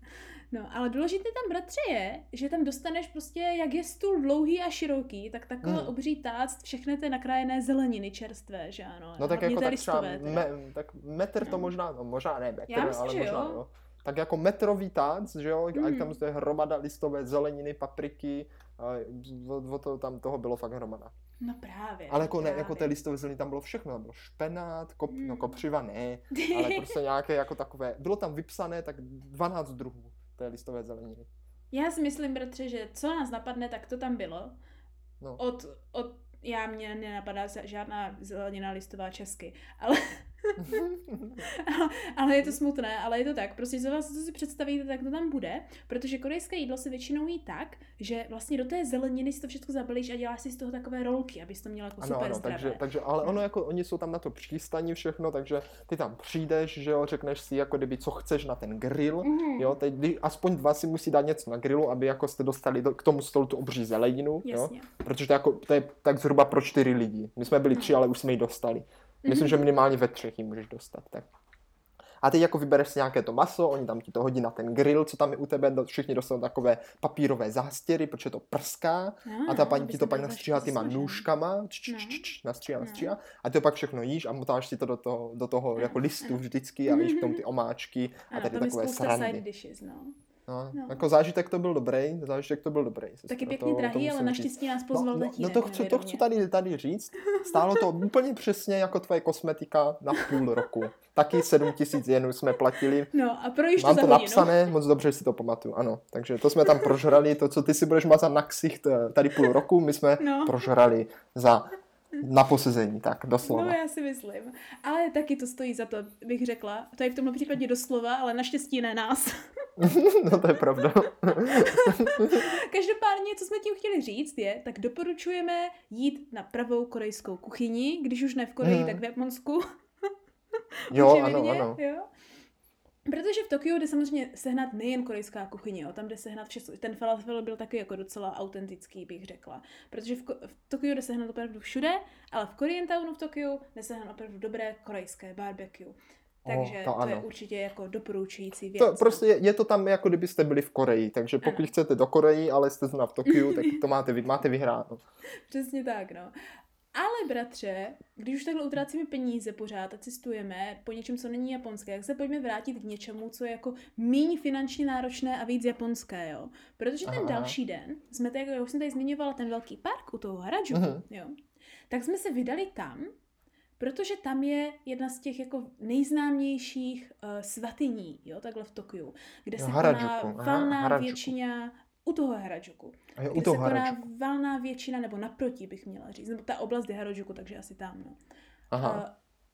B: No, ale důležité tam, bratře, je, že tam dostaneš prostě, jak je stůl dlouhý a široký, tak takové
A: Hmm.
B: obří tác, všechny ty nakrájené zeleniny čerstvé, že ano.
A: No tak jako tak třeba
B: listové teda.
A: me, tak metr to
B: No.
A: možná, no možná ne metr,
B: Já myslím,
A: ale
B: že
A: možná
B: jo.
A: jo. Tak jako metrový tác, že jo, mm. a
B: Mhm.
A: tam zde hromada listové zeleniny, papriky, a o, o to, tam toho bylo fakt hromada.
B: No právě.
A: Ale jako ne,
B: právě.
A: jako té listové zeleniny tam bylo všechno, tam bylo špenát, kop, no
B: Mm.
A: kopřiva ne, ale prostě nějaké jako takové, bylo tam vypsané tak 12 druhů té listové zeleniny.
B: Já si myslím, bratře, že co nás napadne, tak to tam bylo.
A: No.
B: Od, od já mě nenapadá žádná zelenina listová česky, ale, ale je to smutné, ale je to tak. Prostě co vás co si představíte, tak to tam bude, protože korejské jídlo se většinou jí tak, že vlastně do té zeleniny si to všechno zabalíš a děláš si z toho takové rolky, abys to měl jako
A: Ano,
B: super
A: ano,
B: zdravé.
A: takže, takže, ale ono jako, oni jsou tam na to přístaní všechno, takže ty tam přijdeš, že jo, řekneš si jako kdyby, co chceš na ten grill,
B: Mhm.
A: jo, teď aspoň dva si musí dát něco na grilu, aby jako jste dostali do, k tomu stolu tu obří zeleninu, jo,
B: Jasně.
A: protože to, jako, to je tak zhruba pro čtyři lidi. My jsme byli
B: No.
A: tři, ale už jsme ji dostali. Myslím,
B: Mhm.
A: že minimálně ve třech ji můžeš dostat, tak. A teď jako vybereš si nějaké to maso, oni tam ti to hodí na ten grill, co tam je u tebe, do- všichni dostanou takové papírové zástěry, protože to prská. A ta paní ti to pak nastříhá těma nůžkama, č, č,
B: No.
A: č, č, nastříhá,
B: No.
A: nastříhá, a ty to pak všechno jíš a motáš si to do toho, do toho
B: Ano,
A: jako listu vždycky a víš k tomu ty omáčky a tady takové
B: side
A: srandy.
B: dishes, no.
A: No,
B: No.
A: jako zážitek to byl dobrý, zážitek to byl dobrý. sestro,
B: Taky
A: to-
B: pěkně
A: to
B: drahý, ale
A: musím říct.
B: naštěstí nás pozval
A: no, no,
B: tatínek.
A: no to, chci, to chci tady, tady říct. Stálo to úplně přesně jako tvoje kosmetika na půl roku. Taky 7 tisíc jenů jsme platili.
B: No a projíš to
A: Mám to
B: hodinu.
A: napsané, moc dobře si to pamatuju, ano. Takže to jsme tam prožrali, to, co ty si budeš mazat na ksicht eh, tady půl roku, my jsme
B: No.
A: prožrali za na posezení, tak doslova.
B: No já si myslím. Ale taky to stojí za to, bych řekla. To je v tomhle případě doslova, ale naštěstí ne nás.
A: no to je pravda.
B: Každopádně, co jsme tím chtěli říct je, tak doporučujeme jít na pravou korejskou kuchyni, když už ne v Koreji,
A: Hmm.
B: tak v Japonsku.
A: Jo, ano, ano.
B: Jo? Protože v Tokiu jde samozřejmě sehnat nejen korejská kuchyně, jo, tam jde sehnat všechno. Ten falafel byl taky jako docela autentický, bych řekla. Protože v, Ko- v Tokiu jde sehnat opravdu všude, ale v Koreantownu v Tokiu jde sehnat opravdu dobré korejské barbecue. Takže
A: to
B: to, je určitě jako doporučující věc.
A: To prostě je, je to tam, jako kdybyste byli v Koreji, takže pokud
B: Ano.
A: chcete do Koreji, ale jste zrovna v Tokiu, tak to máte, máte vyhráno.
B: Přesně tak, no. Ale bratře, když už takhle utrácíme peníze pořád a cestujeme po něčem, co není japonské, jak se pojďme vrátit k něčemu, co je jako méně finančně náročné a víc japonské, jo. Protože ten
A: Aha,
B: další den, jsme tady, jak už jsem tady zmiňovala, ten velký park u toho Harajuku,
A: Mhm.
B: jo, tak jsme se vydali tam, protože tam je jedna z těch jako nejznámějších uh, svatyní, jo, takhle v Tokiu, kde
A: Jo,
B: se
A: Harajuku,
B: koná valná většina u toho Harajuku
A: A je u toho
B: se koná
A: Harajuku.
B: valná většina, nebo naproti bych měla říct, nebo ta oblast je Harajuku, takže asi tam, no.
A: Aha,
B: Uh,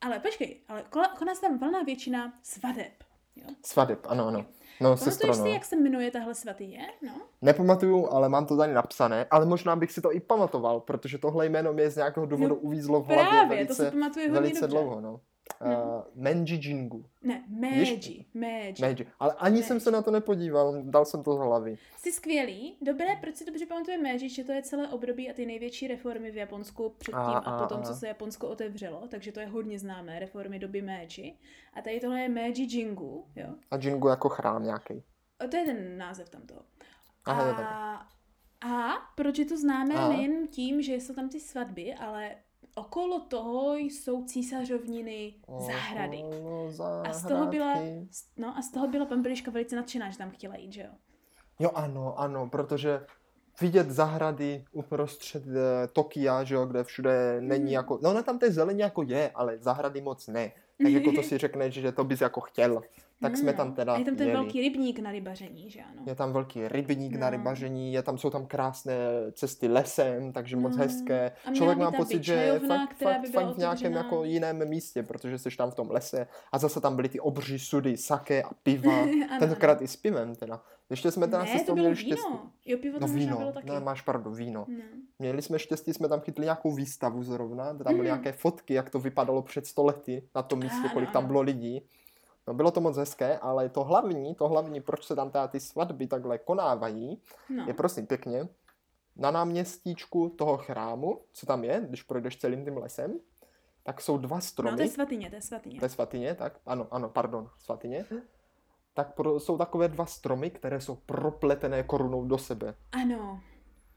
B: ale počkej, ale koná se tam valná většina svadeb, jo.
A: svadeb, ano, ano. No,
B: Pamatuješ si,
A: no.
B: jak se jmenuje tahle svatyně, no?
A: Nepamatuju, ale mám to tady napsané, ale možná bych si to i pamatoval, protože tohle jméno mě z nějakého důvodu
B: No,
A: uvízlo v hlavě
B: Právě, to se
A: velice,
B: pamatuje hodně
A: velice
B: dobře.
A: dlouho, no. Uh, Menji Jingu.
B: Ne, Meiji, Meiji.
A: Meiji. Ale ani
B: Meiji.
A: jsem se na to nepodíval, dal jsem to z hlavy.
B: Jsi skvělý. Dobré, proč si dobře pamatuje Meiji, že to je celé období a ty největší reformy v Japonsku předtím
A: A,
B: a,
A: a,
B: potom,
A: a.
B: co se Japonsko otevřelo, takže to je hodně známé, reformy doby Meiji. A tady tohle je Meiji Jingu, jo.
A: A Jingu jako chrám nějaký.
B: A to je ten název tam toho.
A: Aha,
B: a, a proč je to známé nejen tím, že jsou tam ty svatby, ale okolo toho jsou císařovniny zahrady.
A: Okolo
B: A z toho byla, no a z toho byla pampeliška velice nadšená, že tam chtěla jít, že jo?
A: Jo, ano, ano, protože vidět zahrady uprostřed eh, Tokia, že jo, kde všude není
B: Mhm.
A: jako, no ona tam té zelení jako je, ale zahrady moc ne. Tak jako to si řekneš, že to bys jako chtěl. Tak
B: No,
A: jsme
B: no.
A: tam teda
B: A je tam ten
A: jeli.
B: velký rybník na rybaření, že ano?
A: Je tam velký rybník na
B: No.
A: rybaření, je tam, jsou tam krásné cesty lesem, takže moc
B: No.
A: hezké.
B: A měla
A: Člověk má
B: tam
A: pocit, že je fakt, fakt,
B: by
A: fakt v nějakém jako jiném místě, protože jsi tam v tom lese a zase tam byly ty obří sudy, sake a piva.
B: Ano,
A: Tentokrát i s pivem teda. Ještě jsme teda si
B: ne,
A: z
B: to bylo
A: měli štěstí.
B: víno. Jo, pivo
A: No
B: tam
A: víno,
B: bylo taky.
A: ne, máš pravdu, víno.
B: No.
A: Měli jsme štěstí, jsme tam chytli nějakou výstavu zrovna, tam byly
B: Mhm.
A: nějaké fotky, jak to vypadalo před stolety na tom místě, kolik tam
B: ano.
A: bylo lidí. No bylo to moc hezké, ale to hlavní, to hlavní, proč se tam teda ty svatby takhle konávají,
B: no.
A: je prosím pěkně, na náměstíčku toho chrámu, co tam je, když projdeš celým tím lesem, tak jsou dva stromy.
B: no, to je svatyně, to je svatyně.
A: To je svatyně, tak? Ano, ano, pardon, svatyně. Tak pro, jsou takové dva stromy, které jsou propletené korunou do sebe.
B: Ano.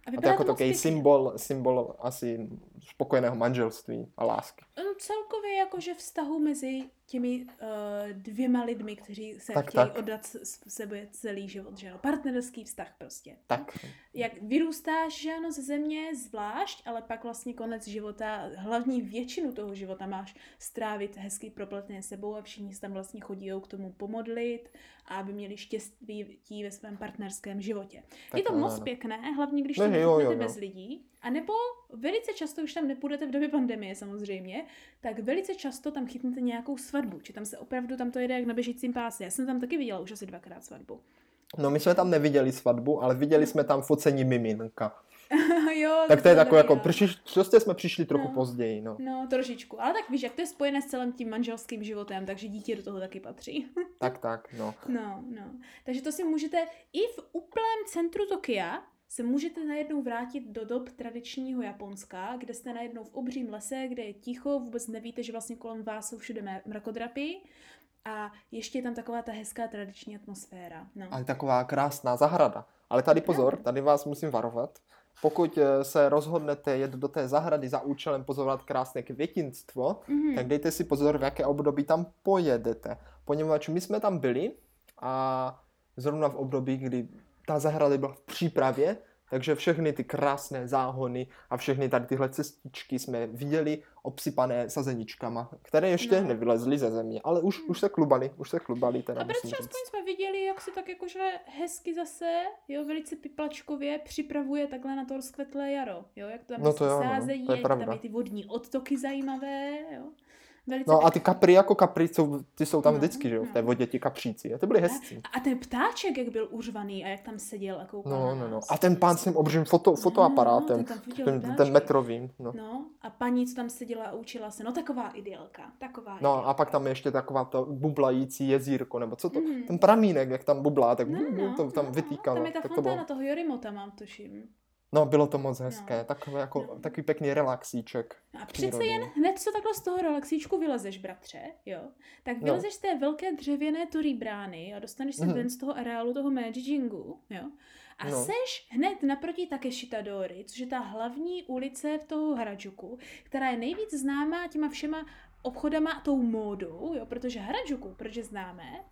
B: A
A: A to je jako takový symbol, symbol asi spokojeného manželství a lásky.
B: No, celkově jakože vztahu mezi těmi uh, dvěma lidmi, kteří se
A: Tak,
B: chtějí
A: tak.
B: oddat s sebe celý život, že ano. Partnerský vztah prostě.
A: Tak,
B: Jak vyrůstáš, že ano, ze země zvlášť, ale pak vlastně konec života, hlavní většinu toho života máš strávit hezky propletné sebou a všichni se tam vlastně chodí k tomu pomodlit a aby měli štěstí ve svém partnerském životě.
A: tak
B: je to
A: ano,
B: moc
A: ano.
B: pěkné, hlavně když
A: No,
B: tam
A: jo, jo, jo.
B: bez lidí. A nebo velice často, už tam nepůjdete v době pandemie samozřejmě, tak velice často tam chytnete nějakou svatbu, či tam se opravdu, tam to jede jak na běžícím páse. Já jsem tam taky viděla už asi dvakrát svatbu.
A: No my jsme tam neviděli svatbu, ale viděli jsme tam focení miminka.
B: jo,
A: Tak to je takové jako, prostě jsme přišli trochu
B: No.
A: později, no.
B: No, trošičku. Ale tak víš, jak to je spojené s celým tím manželským životem, takže dítě do toho taky patří.
A: Tak, tak, no.
B: no, no. Takže to si můžete i v úplném centru Tokia se můžete najednou vrátit do dob tradičního Japonska, kde jste najednou v obřím lese, kde je ticho, vůbec nevíte, že vlastně kolem vás jsou všude mrakodrapy a ještě je tam taková ta hezká tradiční atmosféra. No.
A: Ale taková krásná zahrada. Ale tady pozor, tady vás musím varovat. Pokud eh, se rozhodnete jet do té zahrady za účelem pozorovat krásné květinstvo,
B: Mhm.
A: tak dejte si pozor, v jaké období tam pojedete. Poněvadž my jsme tam byli a zrovna v období, kdy ta zahrada byla v přípravě, takže všechny ty krásné záhony a všechny tady tyhle cestičky jsme viděli obsypané sazeničkama, které ještě
B: No.
A: nevylezly ze země, ale už, už se klubali, už se klubali teda
B: A
A: říct.
B: aspoň jsme viděli, jak se tak jakože hezky zase, jo, velice piplačkově připravuje takhle na to rozkvetlé jaro, jo, jak to tam
A: No
B: no
A: to jo, no,
B: sázejí,
A: to je
B: jak tam je ty vodní odtoky zajímavé, jo. Velice
A: No a ty kapry jako kapry, jsou, ty jsou tam
B: No,
A: vždycky, že jo, v té
B: no.
A: vodě ti kapříci. A ty byli hezcí.
B: A ten ptáček, jak byl uřvaný a jak tam seděl a koukal
A: No, no, no. A ten pán s tím obřím foto, fotoaparátem,
B: No, ten
A: ten, ten metrovým. No.
B: No, a paní, co tam seděla a učila se, no taková ideálka, taková
A: No
B: ideálka.
A: a pak tam je ještě taková to bublající jezírko, nebo co to,
B: Mhm.
A: ten pramínek, jak tam bublá, tak
B: No,
A: no, to tam
B: no,
A: vytýkalo.
B: Tam je ta
A: tak to
B: fontána
A: bylo,
B: toho Jorimota, mám tuším.
A: No bylo to moc hezké,
B: No.
A: takové jako,
B: No.
A: takový pěkný relaxíček.
B: No a přece jen hned co takhle z toho relaxíčku vylezeš, bratře, jo, tak
A: No.
B: vylezeš z té velké dřevěné torí brány a dostaneš se
A: Mhm.
B: ven z toho areálu toho Meijingu, jo. A
A: No.
B: seš hned naproti Takeshi Tadori, což je ta hlavní ulice v toho Harajuku, která je nejvíc známá těma všema obchodama a tou módou, jo, protože Harajuku, protože známe,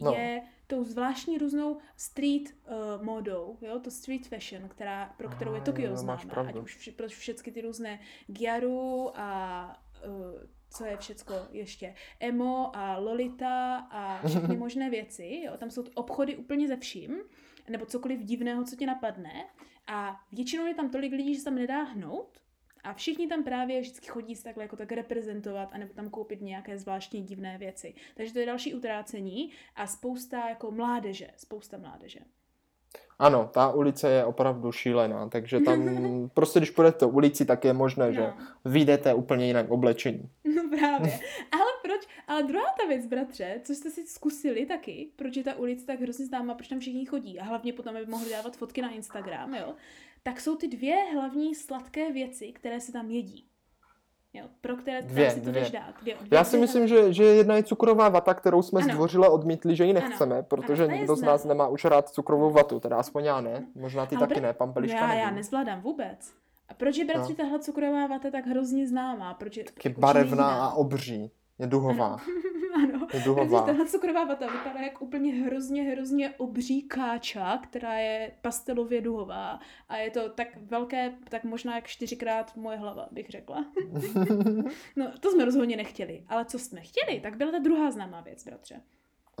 A: No.
B: je tou zvláštní různou street uh, modou, jo, to street fashion, která, pro kterou je Tokio známá, ať už vše, pro všechny ty různé Gyaru a uh, co je všecko ještě, emo a lolita a všechny možné věci, jo, tam jsou obchody úplně ze vším, nebo cokoliv divného, co tě napadne a většinou je tam tolik lidí, že se tam nedá hnout a všichni tam právě vždycky chodí se takhle jako tak reprezentovat a nebo tam koupit nějaké zvláštní divné věci. Takže to je další utrácení a spousta jako mládeže, spousta mládeže.
A: Ano, ta ulice je opravdu šílená, takže tam prostě když půjdete ulici, tak je možné, že
B: No.
A: vyjdete úplně jinak oblečení.
B: No právě. Ale proč? Ale druhá ta věc, bratře, co jste si zkusili taky, proč je ta ulice tak hrozně známá, proč tam všichni chodí a hlavně potom, aby mohli dávat fotky na Instagram, jo, tak jsou ty dvě hlavní sladké věci, které se tam jedí. Jo, pro které,
A: Dvě,
B: si to
A: dvě.
B: dát. Dvě, dvě,
A: Já si
B: dvě
A: myslím, že, že jedna je cukrová vata, kterou jsme
B: Ano.
A: zdvořile odmítli, že ji
B: Ano,
A: nechceme, protože
B: ano, ta je
A: nikdo z nás nemá už rád cukrovou vatu, teda aspoň já ne, možná ty
B: Ale
A: taky
B: br-
A: ne, pampeliška
B: já, já
A: nevím.
B: nezvládám vůbec. A proč je bratři no. tahle cukrová vata tak hrozně známá? Proč je
A: Taky barevná a obří. Je duhová.
B: Ano.
A: Je duhová.
B: Tahle cukrová vata vypadá jak úplně hrozně, hrozně obří káča, která je pastelově duhová. A je to tak velké, tak možná jak čtyřikrát moje hlava, bych řekla. no, to jsme rozhodně nechtěli. Ale co jsme chtěli, tak byla ta druhá známá věc, bratře.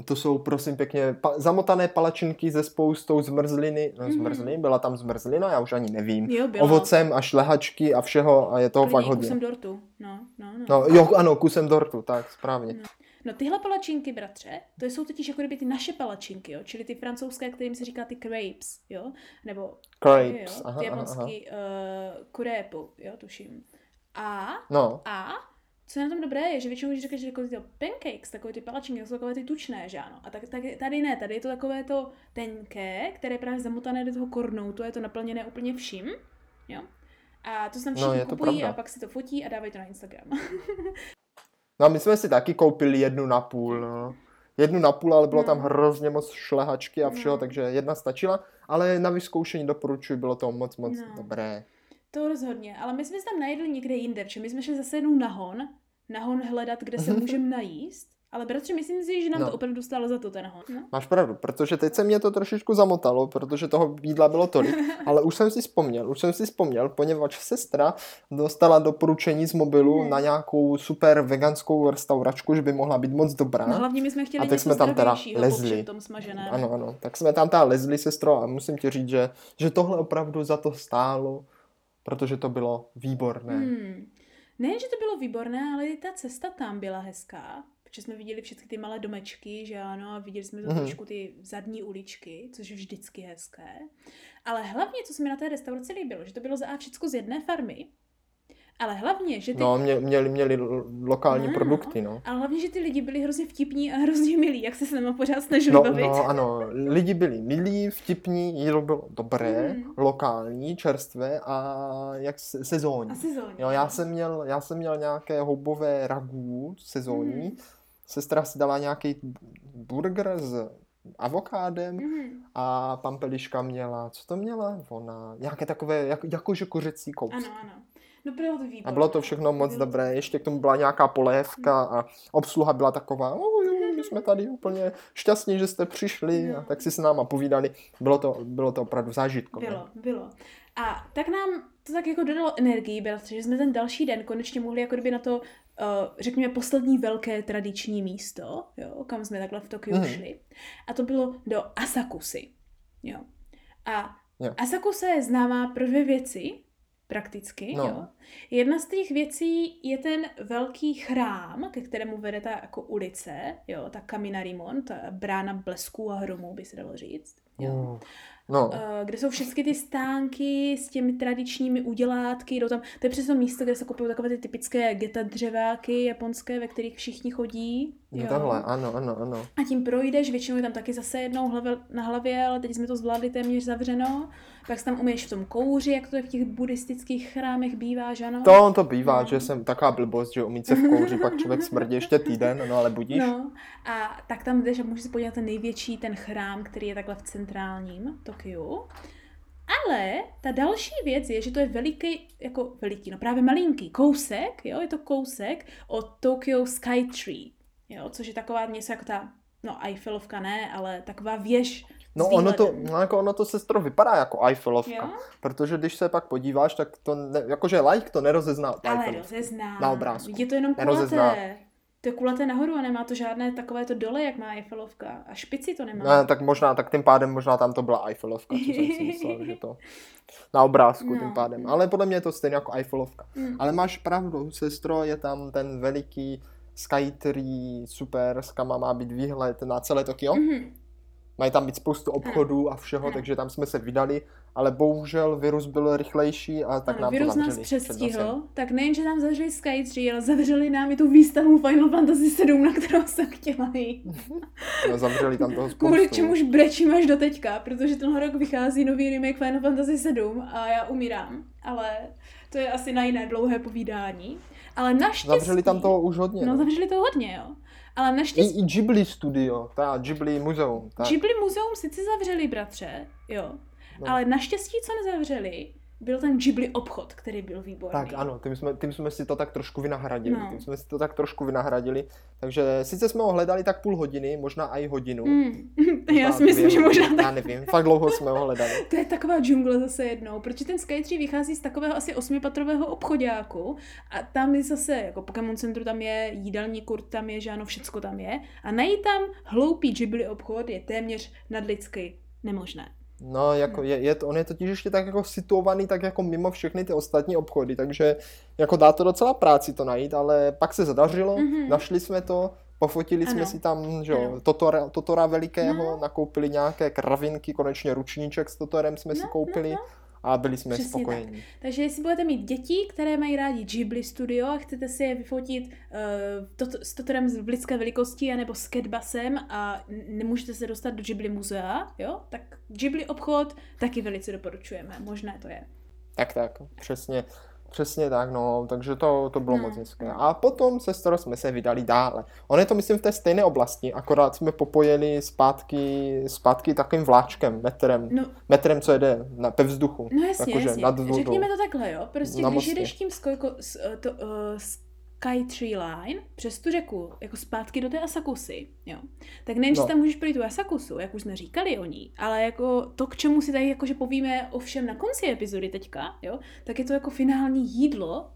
A: To jsou, prosím pěkně, pa- zamotané palačinky se spoustou zmrzliny. No, zmrzliny, byla tam zmrzlina, já už ani nevím.
B: Jo, byla.
A: Ovocem a šlehačky a všeho a je toho fakt hodně.
B: kusem dortu. No, no, no.
A: No, jo, ano, kusem dortu, tak, správně.
B: No. No tyhle palačinky, bratře, to jsou totiž jako kdyby ty naše palačinky, jo? čili ty francouzské, kterým se říká ty crepes, jo? Nebo
A: Crepes,
B: jo?
A: aha,
B: ty
A: aha,
B: japonský uh, kurépu, jo, tuším. A,
A: No,
B: a co je na tom dobré, je, že většinou, když řekneš, že takové ty pancakes, takové ty palačinky, jsou takové ty tučné, že ano. A tak, tak, tady ne, tady je to takové to tenké, které je právě zamotané do toho kornoutu, je to naplněné úplně vším, jo. A to se tam
A: No,
B: všichni
A: to
B: kupují a pak si to fotí a dávají to na Instagram.
A: no a my jsme si taky koupili jednu na půl, no. Jednu na půl, ale bylo
B: No.
A: tam hrozně moc šlehačky a všeho,
B: No.
A: takže jedna stačila, ale na vyzkoušení doporučuji, bylo to moc, moc
B: No.
A: dobré.
B: To rozhodně, ale my jsme se tam najedli někde jinde, protože my jsme šli zase jednou nahon, nahon hledat, kde se můžeme najíst, ale bratře, myslím si, že nám
A: No.
B: to opravdu stálo za to ten hon. No.
A: Máš pravdu, protože teď se mě to trošičku zamotalo, protože toho jídla bylo tolik, ale už jsem si vzpomněl, už jsem si vzpomněl, poněvadž sestra dostala doporučení z mobilu
B: Mhm.
A: na nějakou super veganskou restauračku, že by mohla být moc dobrá.
B: no hlavně my jsme chtěli
A: A tak jsme tam teda lezli.
B: tom smaženém.
A: Ano, ano, tak jsme tam teda lezli, sestro, a musím ti říct, že, že tohle opravdu za to stálo, protože to bylo výborné.
B: Hmm. Nejen, že to bylo výborné, ale i ta cesta tam byla hezká. Protože jsme viděli všechny ty malé domečky, že ano, a viděli jsme to
A: Mhm.
B: trošku ty zadní uličky, což je vždycky hezké. Ale hlavně, co se mi na té restauraci líbilo, že to bylo za A všecko z jedné farmy, ale hlavně, že ty
A: No, mě, měli, měli lo- lokální
B: No,
A: produkty, no.
B: Ale hlavně, že ty lidi byli hrozně vtipní a hrozně milí, jak se s náma pořád snažili
A: No,
B: bavit.
A: no, ano, lidi byli milí, vtipní, jídlo bylo dobré,
B: Mm.
A: lokální, čerstvé a jak se- sezónní.
B: A sezónní.
A: Jo, já jsem měl, já jsem měl nějaké houbové ragů sezónní,
B: Mm.
A: sestra si dala nějaký burger s avokádem
B: Mhm.
A: a pampeliška měla, co to měla? Ona, nějaké takové, jak, jakože kuřecí kousky.
B: Ano, ano. No bylo to výborné.
A: A bylo to všechno moc
B: Bylo
A: dobré, ještě k tomu byla nějaká polévka a obsluha byla taková, "O, jo, my jsme tady úplně šťastní, že jste přišli a
B: No.
A: tak si s náma povídali. Bylo to, bylo to opravdu zážitkové.
B: Bylo, bylo. A tak nám to tak jako dodalo energii, bratře, že jsme ten další den konečně mohli jako kdyby na to, uh, řekněme, poslední velké tradiční místo, jo, kam jsme takhle v Tokiu
A: Mhm.
B: šli. A to bylo do Asakusy. Jo. A
A: Jo.
B: Asakusa je známá pro dvě věci, prakticky.
A: No.
B: Jo. Jedna z těch věcí je ten velký chrám, ke kterému vede ta jako ulice, jo, ta Kaminarimon, ta brána blesků a hromů, by se dalo říct. Jo.
A: Mm. No,
B: kde jsou všechny ty stánky s těmi tradičními udělátky, jdou tam, to je přesně to místo, kde se kupují takové ty typické geta dřeváky japonské, ve kterých všichni chodí.
A: Jo. takhle, ano, ano, ano.
B: A tím projdeš, většinou je tam taky zase jednou hlavě, na hlavě, ale teď jsme to zvládli téměř zavřeno. Pak se tam umíš v tom kouři, jak to je v těch buddhistických chrámech bývá, že ano?
A: To, to bývá,
B: No.
A: že jsem taková blbost, že umít se v kouři, pak člověk smrdí ještě týden, no ale budíš.
B: No, a tak tam jdeš a můžeš se podívat ten největší, ten chrám, který je takhle v centrálním Tokiu. Ale ta další věc je, že to je veliký, jako veliký, no právě malinký kousek, jo, je to kousek od Tokyo Sky Tree, jo, což je taková něco jako ta, no Eiffelovka ne, ale taková věž
A: No ono to, no jako ono to sestro vypadá jako Eiffelovka,
B: Jo?
A: protože když se pak podíváš, tak to, ne, jakože like to nerozezná
B: Ale rozezná.
A: Na obrázku.
B: Je to jenom
A: Nerozezná.
B: kulaté. To je kulaté nahoru a nemá to žádné takové to dole, jak má Eiffelovka. A špici to nemá.
A: Ne, tak možná, tak tím pádem možná tam to byla Eiffelovka, co jsem si myslel, že to na obrázku
B: No.
A: tím pádem. Ale podle mě je to stejně jako Eiffelovka.
B: Mm.
A: Ale máš pravdu, sestro, je tam ten veliký Skytree, super, s kama má být výhled na celé Tokio.
B: Mhm.
A: Mají tam být spoustu obchodů a všeho,
B: Ano.
A: takže tam jsme se vydali, ale bohužel virus byl rychlejší a tak
B: ano,
A: nám
B: virus
A: to
B: nás přestihl, tak nejen, že nám zavřeli Skytree, ale zavřeli nám i tu výstavu Final Fantasy 7, na kterou jsem chtěla jít.
A: No, zavřeli tam toho spoustu.
B: Kvůli čemuž brečím až do teďka, protože tenhle rok vychází nový remake Final Fantasy 7 a já umírám, ale to je asi na jiné dlouhé povídání. Ale naštěstí...
A: Zavřeli tam toho už hodně.
B: No,
A: No,
B: zavřeli to hodně, jo. Ale
A: I,
B: naštěstí
A: I Ghibli studio, ta Ghibli muzeum. Ta,
B: Ghibli muzeum sice zavřeli, bratře, jo.
A: No.
B: Ale naštěstí, co nezavřeli, byl ten Ghibli obchod, který byl výborný.
A: Tak ano, tím jsme, tím jsme si to tak trošku vynahradili.
B: No.
A: Tím jsme si to tak trošku vynahradili. Takže sice jsme ho hledali tak půl hodiny, možná i hodinu.
B: Mm. Já si myslím, že možná tak.
A: Já nevím, fakt dlouho jsme ho hledali.
B: To je taková džungle zase jednou, protože ten Skytree vychází z takového asi osmipatrového obchodáku a tam je zase, jako Pokémon Centru tam je, jídelní kurt tam je, že ano, všecko tam je a najít tam hloupý Ghibli obchod je téměř nadlidsky nemožné.
A: No, jako je, je to, on je totiž ještě tak jako situovaný tak jako mimo všechny ty ostatní obchody, takže jako dá to docela práci to najít, ale pak se zadařilo,
B: Mhm.
A: našli jsme to, pofotili jsme
B: Ano.
A: si tam, že jo. Totora, Totora velikého,
B: No.
A: nakoupili nějaké kravinky, konečně ručníček s Totorem jsme si
B: No,
A: koupili
B: no,
A: a byli jsme
B: Přesně
A: spokojení.
B: Takže jestli budete mít děti, které mají rádi Ghibli Studio a chcete si je vyfotit uh, to, s Totorem v lidské velikosti anebo s Catbusem a nemůžete se dostat do Ghibli muzea, jo, tak Ghibli obchod taky velice doporučujeme, možné to je.
A: Tak, tak, přesně. Přesně tak, no, takže to, to bylo
B: No,
A: moc hezké.
B: no.
A: A potom, sestro, jsme se vydali dále. On je to, myslím, v té stejné oblasti, akorát jsme popojeli zpátky, zpátky takovým vláčkem, metrem,
B: No,
A: metrem, co jede na, pe vzduchu.
B: no jasně,
A: Jakože
B: jasně.
A: nad.
B: Řekněme to takhle, jo, prostě
A: Na
B: když
A: mostě.
B: jedeš tím skojko, s, to, uh, Sky Tree Line přes tu řeku, jako zpátky do té Asakusy, jo, tak nejen, že
A: No.
B: tam můžeš projít tu Asakusu, jak už jsme říkali o ní, ale jako to, k čemu si tady jakože povíme ovšem na konci epizody teďka, jo, tak je to jako finální jídlo,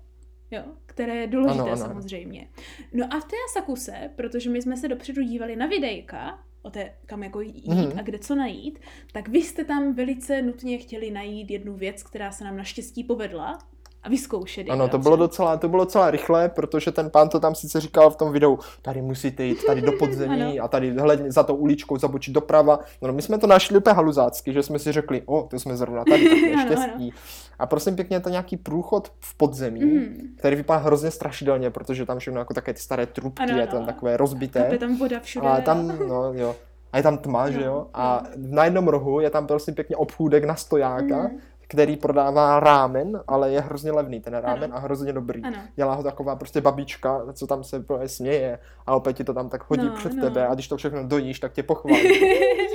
B: jo, které je důležité
A: Ano, ano.
B: samozřejmě. No a v té Asakuse, protože my jsme se dopředu dívali na videjka, o té, kam jako jít
A: Mhm.
B: a kde co najít, tak vy jste tam velice nutně chtěli najít jednu věc, která se nám naštěstí povedla a vyzkoušet.
A: Ano, to bylo
B: že?
A: docela, to bylo docela rychle, protože ten pán to tam sice říkal v tom videu, tady musíte jít tady do podzemí a tady hledně za tou uličkou zabočit doprava. No, my jsme to našli úplně haluzácky, že jsme si řekli, o, to jsme zrovna tady, tak neštěstí. A prosím pěkně, je to nějaký průchod v podzemí,
B: Mhm.
A: který vypadá hrozně strašidelně, protože tam všechno jako také ty staré trubky,
B: Ano,
A: je tam takové rozbité.
B: Kape tam voda všude.
A: A tam, no jo, a je tam tma, že
B: No,
A: jo? A na jednom rohu je tam prosím pěkně obchůdek na stojáka,
B: Mhm.
A: Který prodává rámen, ale je hrozně levný ten rámen
B: Ano.
A: a hrozně dobrý.
B: Ano.
A: Dělá ho taková prostě babička, co tam se prostě směje a opět ti to tam tak hodí
B: No,
A: před
B: no.
A: tebe a když to všechno dojíš, tak tě pochválí.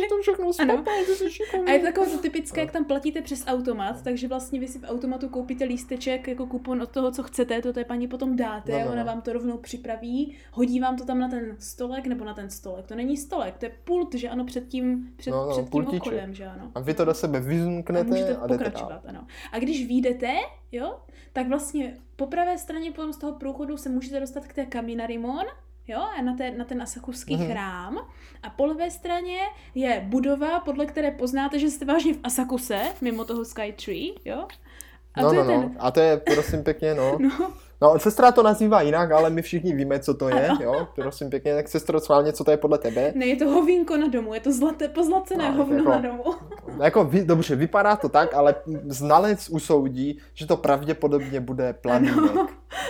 A: To všechno.
B: A je to takové to typické, jak tam platíte přes automat, takže vlastně vy si v automatu koupíte lísteček jako kupon od toho, co chcete, to té paní potom dáte,
A: No, no,
B: ona
A: no.
B: vám to rovnou připraví, hodí vám to tam na ten stolek nebo na ten stolek. To není stolek, to je pult, že ano, před tím, před,
A: No, no,
B: před tím
A: pultíček.
B: obchodem, že ano.
A: A vy to do sebe
B: a
A: vyzumknete
B: můžete
A: a, jdete dál.
B: Pokračovat, ano. A když vyjdete, jo, tak vlastně po pravé straně potom z toho průchodu se můžete dostat k té Kaminarimon, jo, a na, té, na ten asakuský
A: Mhm.
B: chrám. A po levé straně je budova, podle které poznáte, že jste vážně v Asakuse, mimo toho Sky Tree, jo. A
A: no,
B: to
A: no,
B: je
A: no.
B: ten,
A: A to je prosím pěkně, no.
B: no,
A: No, sestra to nazývá jinak, ale my všichni víme, co to je,
B: Ano.
A: jo. Prosím pěkně, tak sestro, schválně, co to je podle tebe.
B: ne, je to hovínko na domu, je to zlaté, pozlacené
A: No,
B: hovno
A: jako-
B: na domu.
A: No, Jako, vy, dobře, vypadá to tak, ale znalec usoudí, že to pravděpodobně bude planínek.
B: Ano.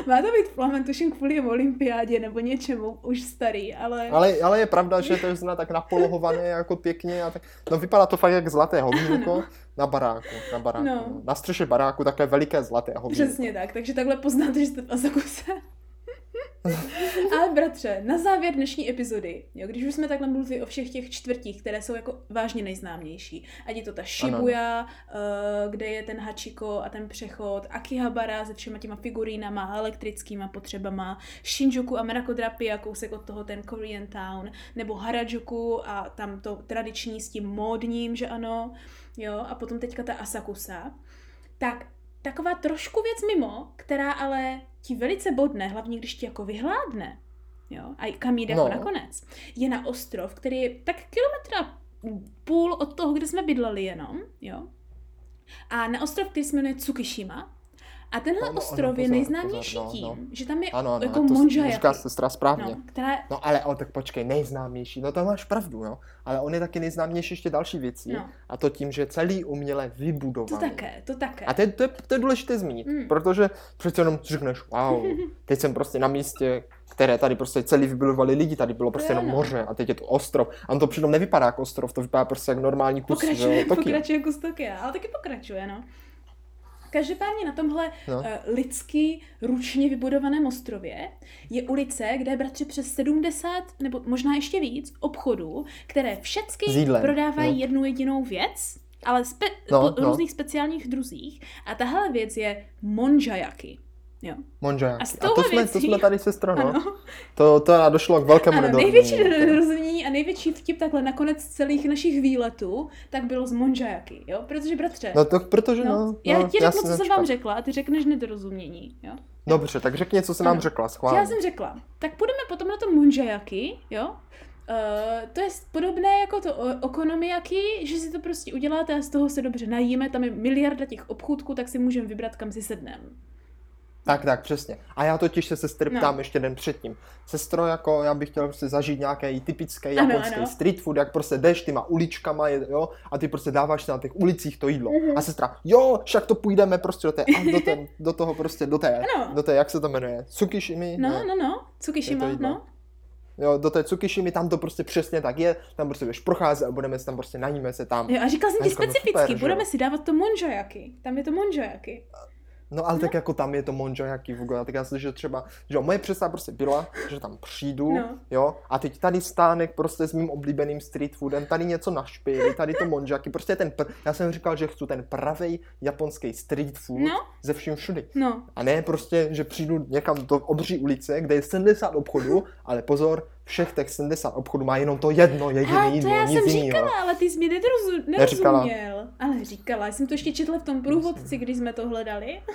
B: Má to být plamen, tuším kvůli olympiádě nebo něčemu už starý, ale...
A: Ale, ale je pravda, že to je zna tak napolohované jako pěkně a tak, no vypadá to fakt jak zlaté hovínko na baráku, na baráku,
B: No.
A: no. na střeše baráku takové veliké zlaté hovínko.
B: Přesně tak, takže takhle poznáte, že jste v Asakuse. Ale bratře, na závěr dnešní epizody, jo, když už jsme takhle mluvili o všech těch čtvrtích, které jsou jako vážně nejznámější, ať je to ta Shibuya, uh, kde je ten Hachiko a ten přechod, Akihabara se všema těma figurínama, elektrickýma potřebama, Shinjuku a Mrakodrapy a kousek od toho ten Korean Town, nebo Harajuku a tam to tradiční s tím módním, že ano, jo, a potom teďka ta Asakusa. Tak taková trošku věc mimo, která ale ti velice bodne, hlavně když ti jako vyhládne, jo, a kam jde jako
A: No.
B: nakonec, je na ostrov, který je tak kilometra půl od toho, kde jsme bydleli jenom, jo. A na ostrov, který se jmenuje Tsukishima. A tenhle
A: No, no,
B: ostrov
A: ano,
B: je nejznámější
A: pozor, no,
B: tím,
A: no.
B: že tam je
A: Ano, ano,
B: jako Monjayaki.
A: říká sestra správně.
B: No,
A: No.
B: která
A: no ale o, tak počkej, nejznámější, no to máš pravdu, no. Ale on je taky nejznámější ještě další věcí.
B: No.
A: A to tím, že celý uměle vybudovaný.
B: to také, to také.
A: A to je, to, je, to je důležité zmínit,
B: Mm.
A: protože přece jenom řekneš, wow, teď jsem prostě na místě, které tady prostě celý vybudovali lidi, tady bylo prostě jenom moře a teď je to ostrov. A on to přitom nevypadá jako ostrov, to vypadá prostě jak normální kus,
B: pokračuje,
A: jo,
B: pokračuje kus Tokia, ale taky pokračuje, no. Každopádně na tomhle
A: No.
B: uh, lidsky ručně vybudovaném ostrově je ulice, kde je bratři přes 70 nebo možná ještě víc obchodů, které všechny prodávají
A: no.
B: jednu jedinou věc ale spe-
A: No,
B: po
A: no.
B: různých speciálních druzích. A tahle věc je monjayaki. Jo.
A: Monžajáky.
B: A z
A: A, to,
B: touhle
A: jsme, to
B: věcí-
A: jsme tady, sestro, no.
B: Ano,
A: To, to došlo k velkému
B: ano
A: nedorozumění.
B: největší nedorozumění a největší vtip takhle nakonec celých našich výletů, tak bylo z monjayaki, jo? Protože bratře,
A: No to protože, no.
B: no, já
A: no,
B: ti řeknu, co jsem vám řekla a ty řekneš nedorozumění, jo?
A: Dobře, tak řekni, co jsi nám
B: Ano.
A: řekla,
B: Já
A: schválně.
B: jsem řekla, tak půjdeme potom na to monjayaki, jo? Uh, to je podobné jako to o- okonomiyaki, že si to prostě uděláte a z toho se dobře najíme, tam je miliarda těch obchůdků, tak si můžeme vybrat, kam si sedneme.
A: Tak, tak, přesně. A já totiž se sestry
B: No.
A: ptám ještě den předtím. Sestro, jako já bych chtěl prostě zažít nějaký typický japonský
B: ano.
A: street food, jak prostě jdeš těma uličkama, jo, a ty prostě dáváš na těch ulicích to jídlo.
B: Mhm.
A: A sestra, jo, však to půjdeme prostě do té, a do, té, do toho prostě, do té,
B: Ano.
A: do té, jak se to jmenuje, Tsukishimi?
B: No,
A: Ne.
B: no, no, Tsukishima, no.
A: Jo, do té Tsukishimi, tam to prostě přesně tak je, tam prostě budeš procházet a budeme se tam prostě, najíme se tam.
B: Jo, a říkal jsem ti
A: no
B: specificky,
A: super,
B: budeme
A: jo.
B: si dávat to monjayaki. Tam je to monjayaki.
A: No ale tak jako tam je to monjo jaký v tak já si, že třeba, že jo, moje představa prostě byla, že tam přijdu,
B: No.
A: jo, a teď tady stánek prostě s mým oblíbeným street foodem, tady něco na špíli, tady to monjo jaký, prostě ten, pr- já jsem říkal, že chci ten pravý japonský street food
B: No.
A: ze vším všudy.
B: No,
A: A ne prostě, že přijdu někam do obří ulice, kde je 70 obchodů, ale pozor, všech těch 70 obchodů má jenom to jedno jediné
B: Hele, to
A: jídlo,
B: já jsem
A: jiného.
B: říkala, ale ty jsi mi nedorozu-
A: Neříkala.
B: nerozuměl. Ale říkala, já jsem to ještě četla v tom průvodci, když jsme to hledali.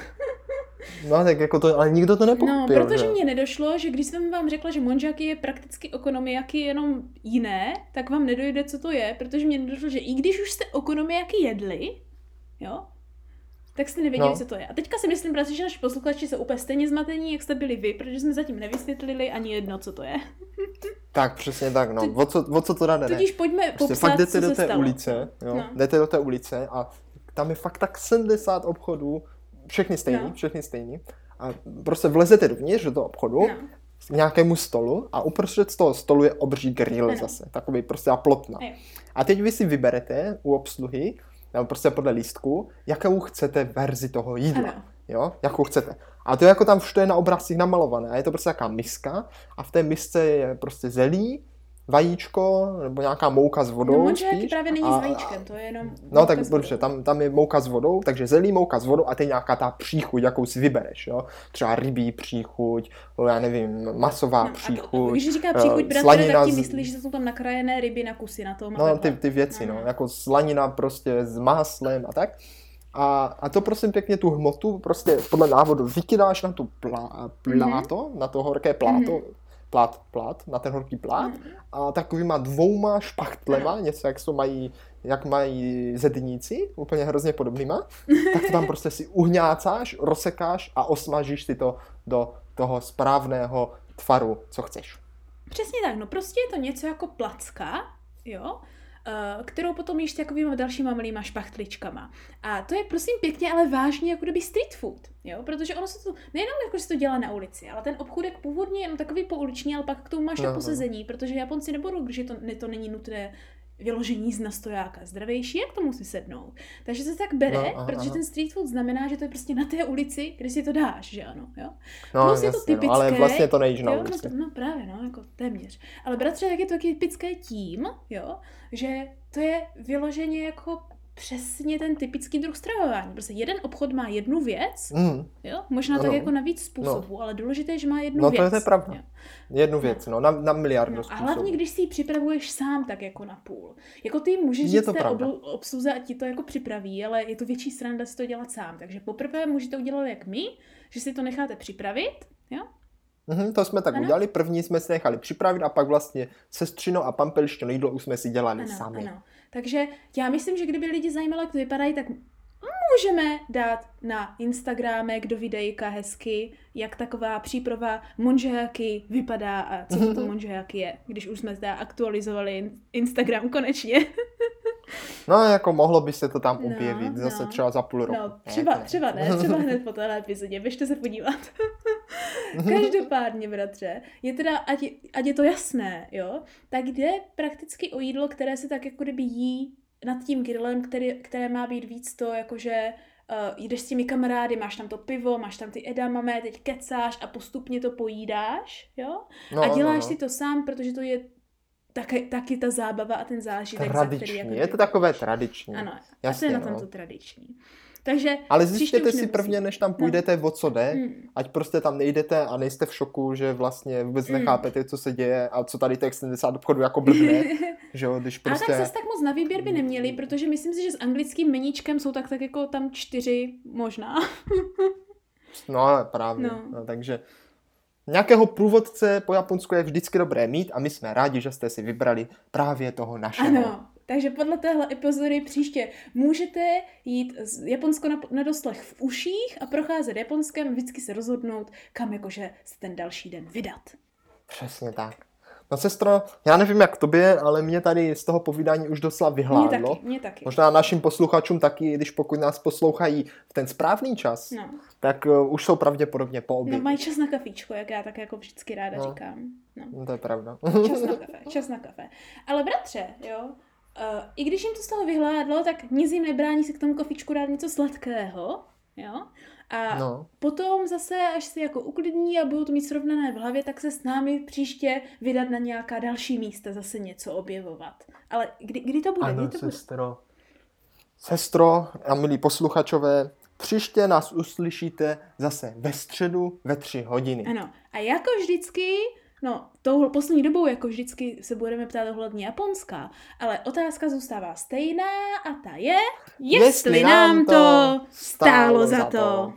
A: No tak jako to, ale nikdo to
B: No,
A: nepochopil,
B: protože
A: že?
B: mně nedošlo, že když jsem vám řekla, že monjaki je prakticky okonomiyaki jenom jiné, tak vám nedojde, co to je, protože mně nedošlo, že i když už jste okonomiyaki jedli, jo, tak jste nevěděli,
A: No.
B: co to je. A teďka si myslím, bratři, že naši posluchači jsou úplně stejně zmatení, jak jste byli vy, protože jsme zatím nevysvětlili ani jedno, co to je.
A: Tak, přesně tak, no. O co, o co to jde?
B: Tudíž pojďme
A: Prostě
B: popsat,
A: fakt jdete
B: co
A: do
B: se
A: té
B: stalo.
A: ulice, jo,
B: No.
A: jdete do té ulice a tam je fakt tak 70 obchodů, všechny stejný,
B: No.
A: všechny stejný. A prostě vlezete dovnitř do toho obchodu,
B: No.
A: k nějakému stolu a uprostřed z toho stolu je obří grill
B: Ano.
A: zase, takový prostě a plotna. A teď vy si vyberete u obsluhy, nebo prostě podle lístku, jakou chcete verzi toho jídla.
B: Ano.
A: Jo, jakou chcete. A to je jako tam všude je na obrázcích namalované. A je to prostě taková miska a v té misce je prostě zelí, vajíčko nebo nějaká mouka s vodou.
B: No,
A: spíš.
B: právě není
A: a,
B: s vajíčkem, to je jenom...
A: No tak dobře, tam, tam je mouka s vodou, takže zelí mouka s vodou a teď nějaká ta příchuť, jakou si vybereš, jo. Třeba rybí příchuť, já nevím, masová
B: No, a
A: příchuť.
B: Když říká
A: eh,
B: příchuť, bratře,
A: slanina
B: tak
A: z-
B: myslíš, že jsou tam nakrájené ryby na kusy na tom
A: No ty, ty věci, no,
B: Aha.
A: jako slanina prostě s máslem a tak. A, a to prosím pěkně tu hmotu prostě podle návodu vykydáš na tu plá, pláto, na to horké pláto,
B: Mhm.
A: Plát, plát, na ten horký plát
B: Mhm.
A: a takovýma dvouma špachtlema, něco jak jsou mají, jak mají zedníci, úplně hrozně podobnýma, tak to tam prostě si uhňácáš, rozsekáš a osmažíš si to do toho správného tvaru, co chceš.
B: Přesně tak, no prostě je to něco jako placka, jo, kterou potom jíš s takovými dalšíma malýma špachtličkama. A to je prosím pěkně, ale vážně jako kdyby street food, jo, protože ono se to, nejenom jako, že se to dělá na ulici, ale ten obchůdek původně je jenom takový pouliční, ale pak k tomu máš
A: no.
B: posezení, protože Japonci nebudou, že to, ne, to není nutné vyložení z nastojáka. Zdravější, jak tomu si sednout. Takže se tak bere,
A: No,
B: no,
A: aha,
B: protože
A: aha.
B: ten street food znamená, že to je prostě na té ulici, kde si to dáš, že ano, jo.
A: No,
B: Plus je to
A: jasně, no, ale
B: typické,
A: vlastně to nejíš na
B: Jo, no,
A: ulici.
B: to, no právě, no, jako téměř. Ale bratře, tak je to taky typické tím, jo, že to je vyloženě jako přesně ten typický druh stravování. Prostě jeden obchod má jednu věc,
A: Mm,
B: jo, možná tak jako na víc způsobů, ale důležité je, že má jednu
A: No,
B: věc.
A: je- to je pravda.
B: Jo.
A: jednu věc, no, na, na miliardu
B: No, a hlavně, když si ji připravuješ sám tak jako na půl. Jako ty můžeš
A: Je
B: říct
A: to
B: té
A: pravda.
B: obl- obsluze a ti to jako připraví, ale je to větší sranda si to dělat sám. Takže poprvé můžete udělat jak my, že si to necháte připravit, jo,
A: Mhm, to jsme tak
B: Ano.
A: udělali, první jsme si nechali připravit a pak vlastně sestřino a pampelištěno jídlo už jsme si dělali
B: Ano,
A: sami.
B: ano. Takže já myslím, že kdyby lidi zajímalo, jak to vypadají, tak můžeme dát na Instagramek do videjka hezky, jak taková příprava monžejaky vypadá a co to, to monžejaky je, když už jsme zde aktualizovali in- Instagram konečně.
A: No jako mohlo by se to tam
B: No,
A: objevit zase
B: no.
A: třeba za půl roku.
B: No, třeba,
A: ne.
B: třeba ne, třeba hned po téhle epizodě, běžte se podívat. Každopádně, bratře, je teda, ať, ať je to jasné, jo, tak jde prakticky o jídlo, které se tak jako kdyby jí nad tím grillem, který, které má být víc to, jakože uh, jdeš s těmi kamarády, máš tam to pivo, máš tam ty edamame, teď kecáš a postupně to pojídáš, jo,
A: no,
B: a
A: no,
B: děláš
A: no.
B: si to sám, protože to je taky, taky ta zábava a ten zážitek, za
A: Tradiční,
B: který jako
A: je to takové tradiční.
B: Ano, Jasně, a to je na
A: no.
B: tom to tradiční. Takže
A: Ale zjistěte si
B: nemusí.
A: prvně, než tam půjdete, o co jde,
B: Mm.
A: ať prostě tam nejdete a nejste v šoku, že vlastně vůbec
B: Mm.
A: nechápete, co se děje a co tady těch 70 obchodů jako blbne, že jo, když
B: Ale
A: prostě...
B: tak zase tak moc na výběr by neměli, protože myslím si, že s anglickým meníčkem jsou tak, tak jako tam čtyři možná.
A: No ale právě,
B: No.
A: no. No, takže nějakého průvodce po Japonsku je vždycky dobré mít a my jsme rádi, že jste si vybrali právě toho našeho.
B: Ano, takže podle téhle epizody příště můžete jít z Japonsko na, na doslech v uších a procházet Japonskem, vždycky se rozhodnout, kam jakože se ten další den vydat.
A: Přesně tak. No sestro, já nevím jak tobě, ale mě tady z toho povídání už docela vyhládlo.
B: taky, mně taky.
A: Možná našim posluchačům taky, když pokud nás poslouchají v ten správný čas,
B: No.
A: tak uh, už jsou pravděpodobně po
B: no,
A: obědě.
B: mají čas na kafíčko, jak já tak jako vždycky ráda
A: No.
B: říkám. No.
A: No, to je pravda.
B: Čas na kafe, čas na kafe. Ale bratře, jo, uh, i když jim to z toho vyhládlo, tak nic jim nebrání si k tomu kafičku dát něco sladkého, jo. A
A: No,
B: potom zase, až se jako uklidní a budou to mít srovnané v hlavě, tak se s námi příště vydat na nějaká další místa, zase něco objevovat. Ale kdy, kdy to bude?
A: ano,
B: kdy to bude?
A: sestro. Sestro a milí posluchačové, příště nás uslyšíte zase ve středu ve tři hodiny.
B: Ano. A jako vždycky, no, touhle poslední dobou, jako vždycky se budeme ptát ohledně Japonska, ale otázka zůstává stejná a ta je, jestli, nám to stálo za to.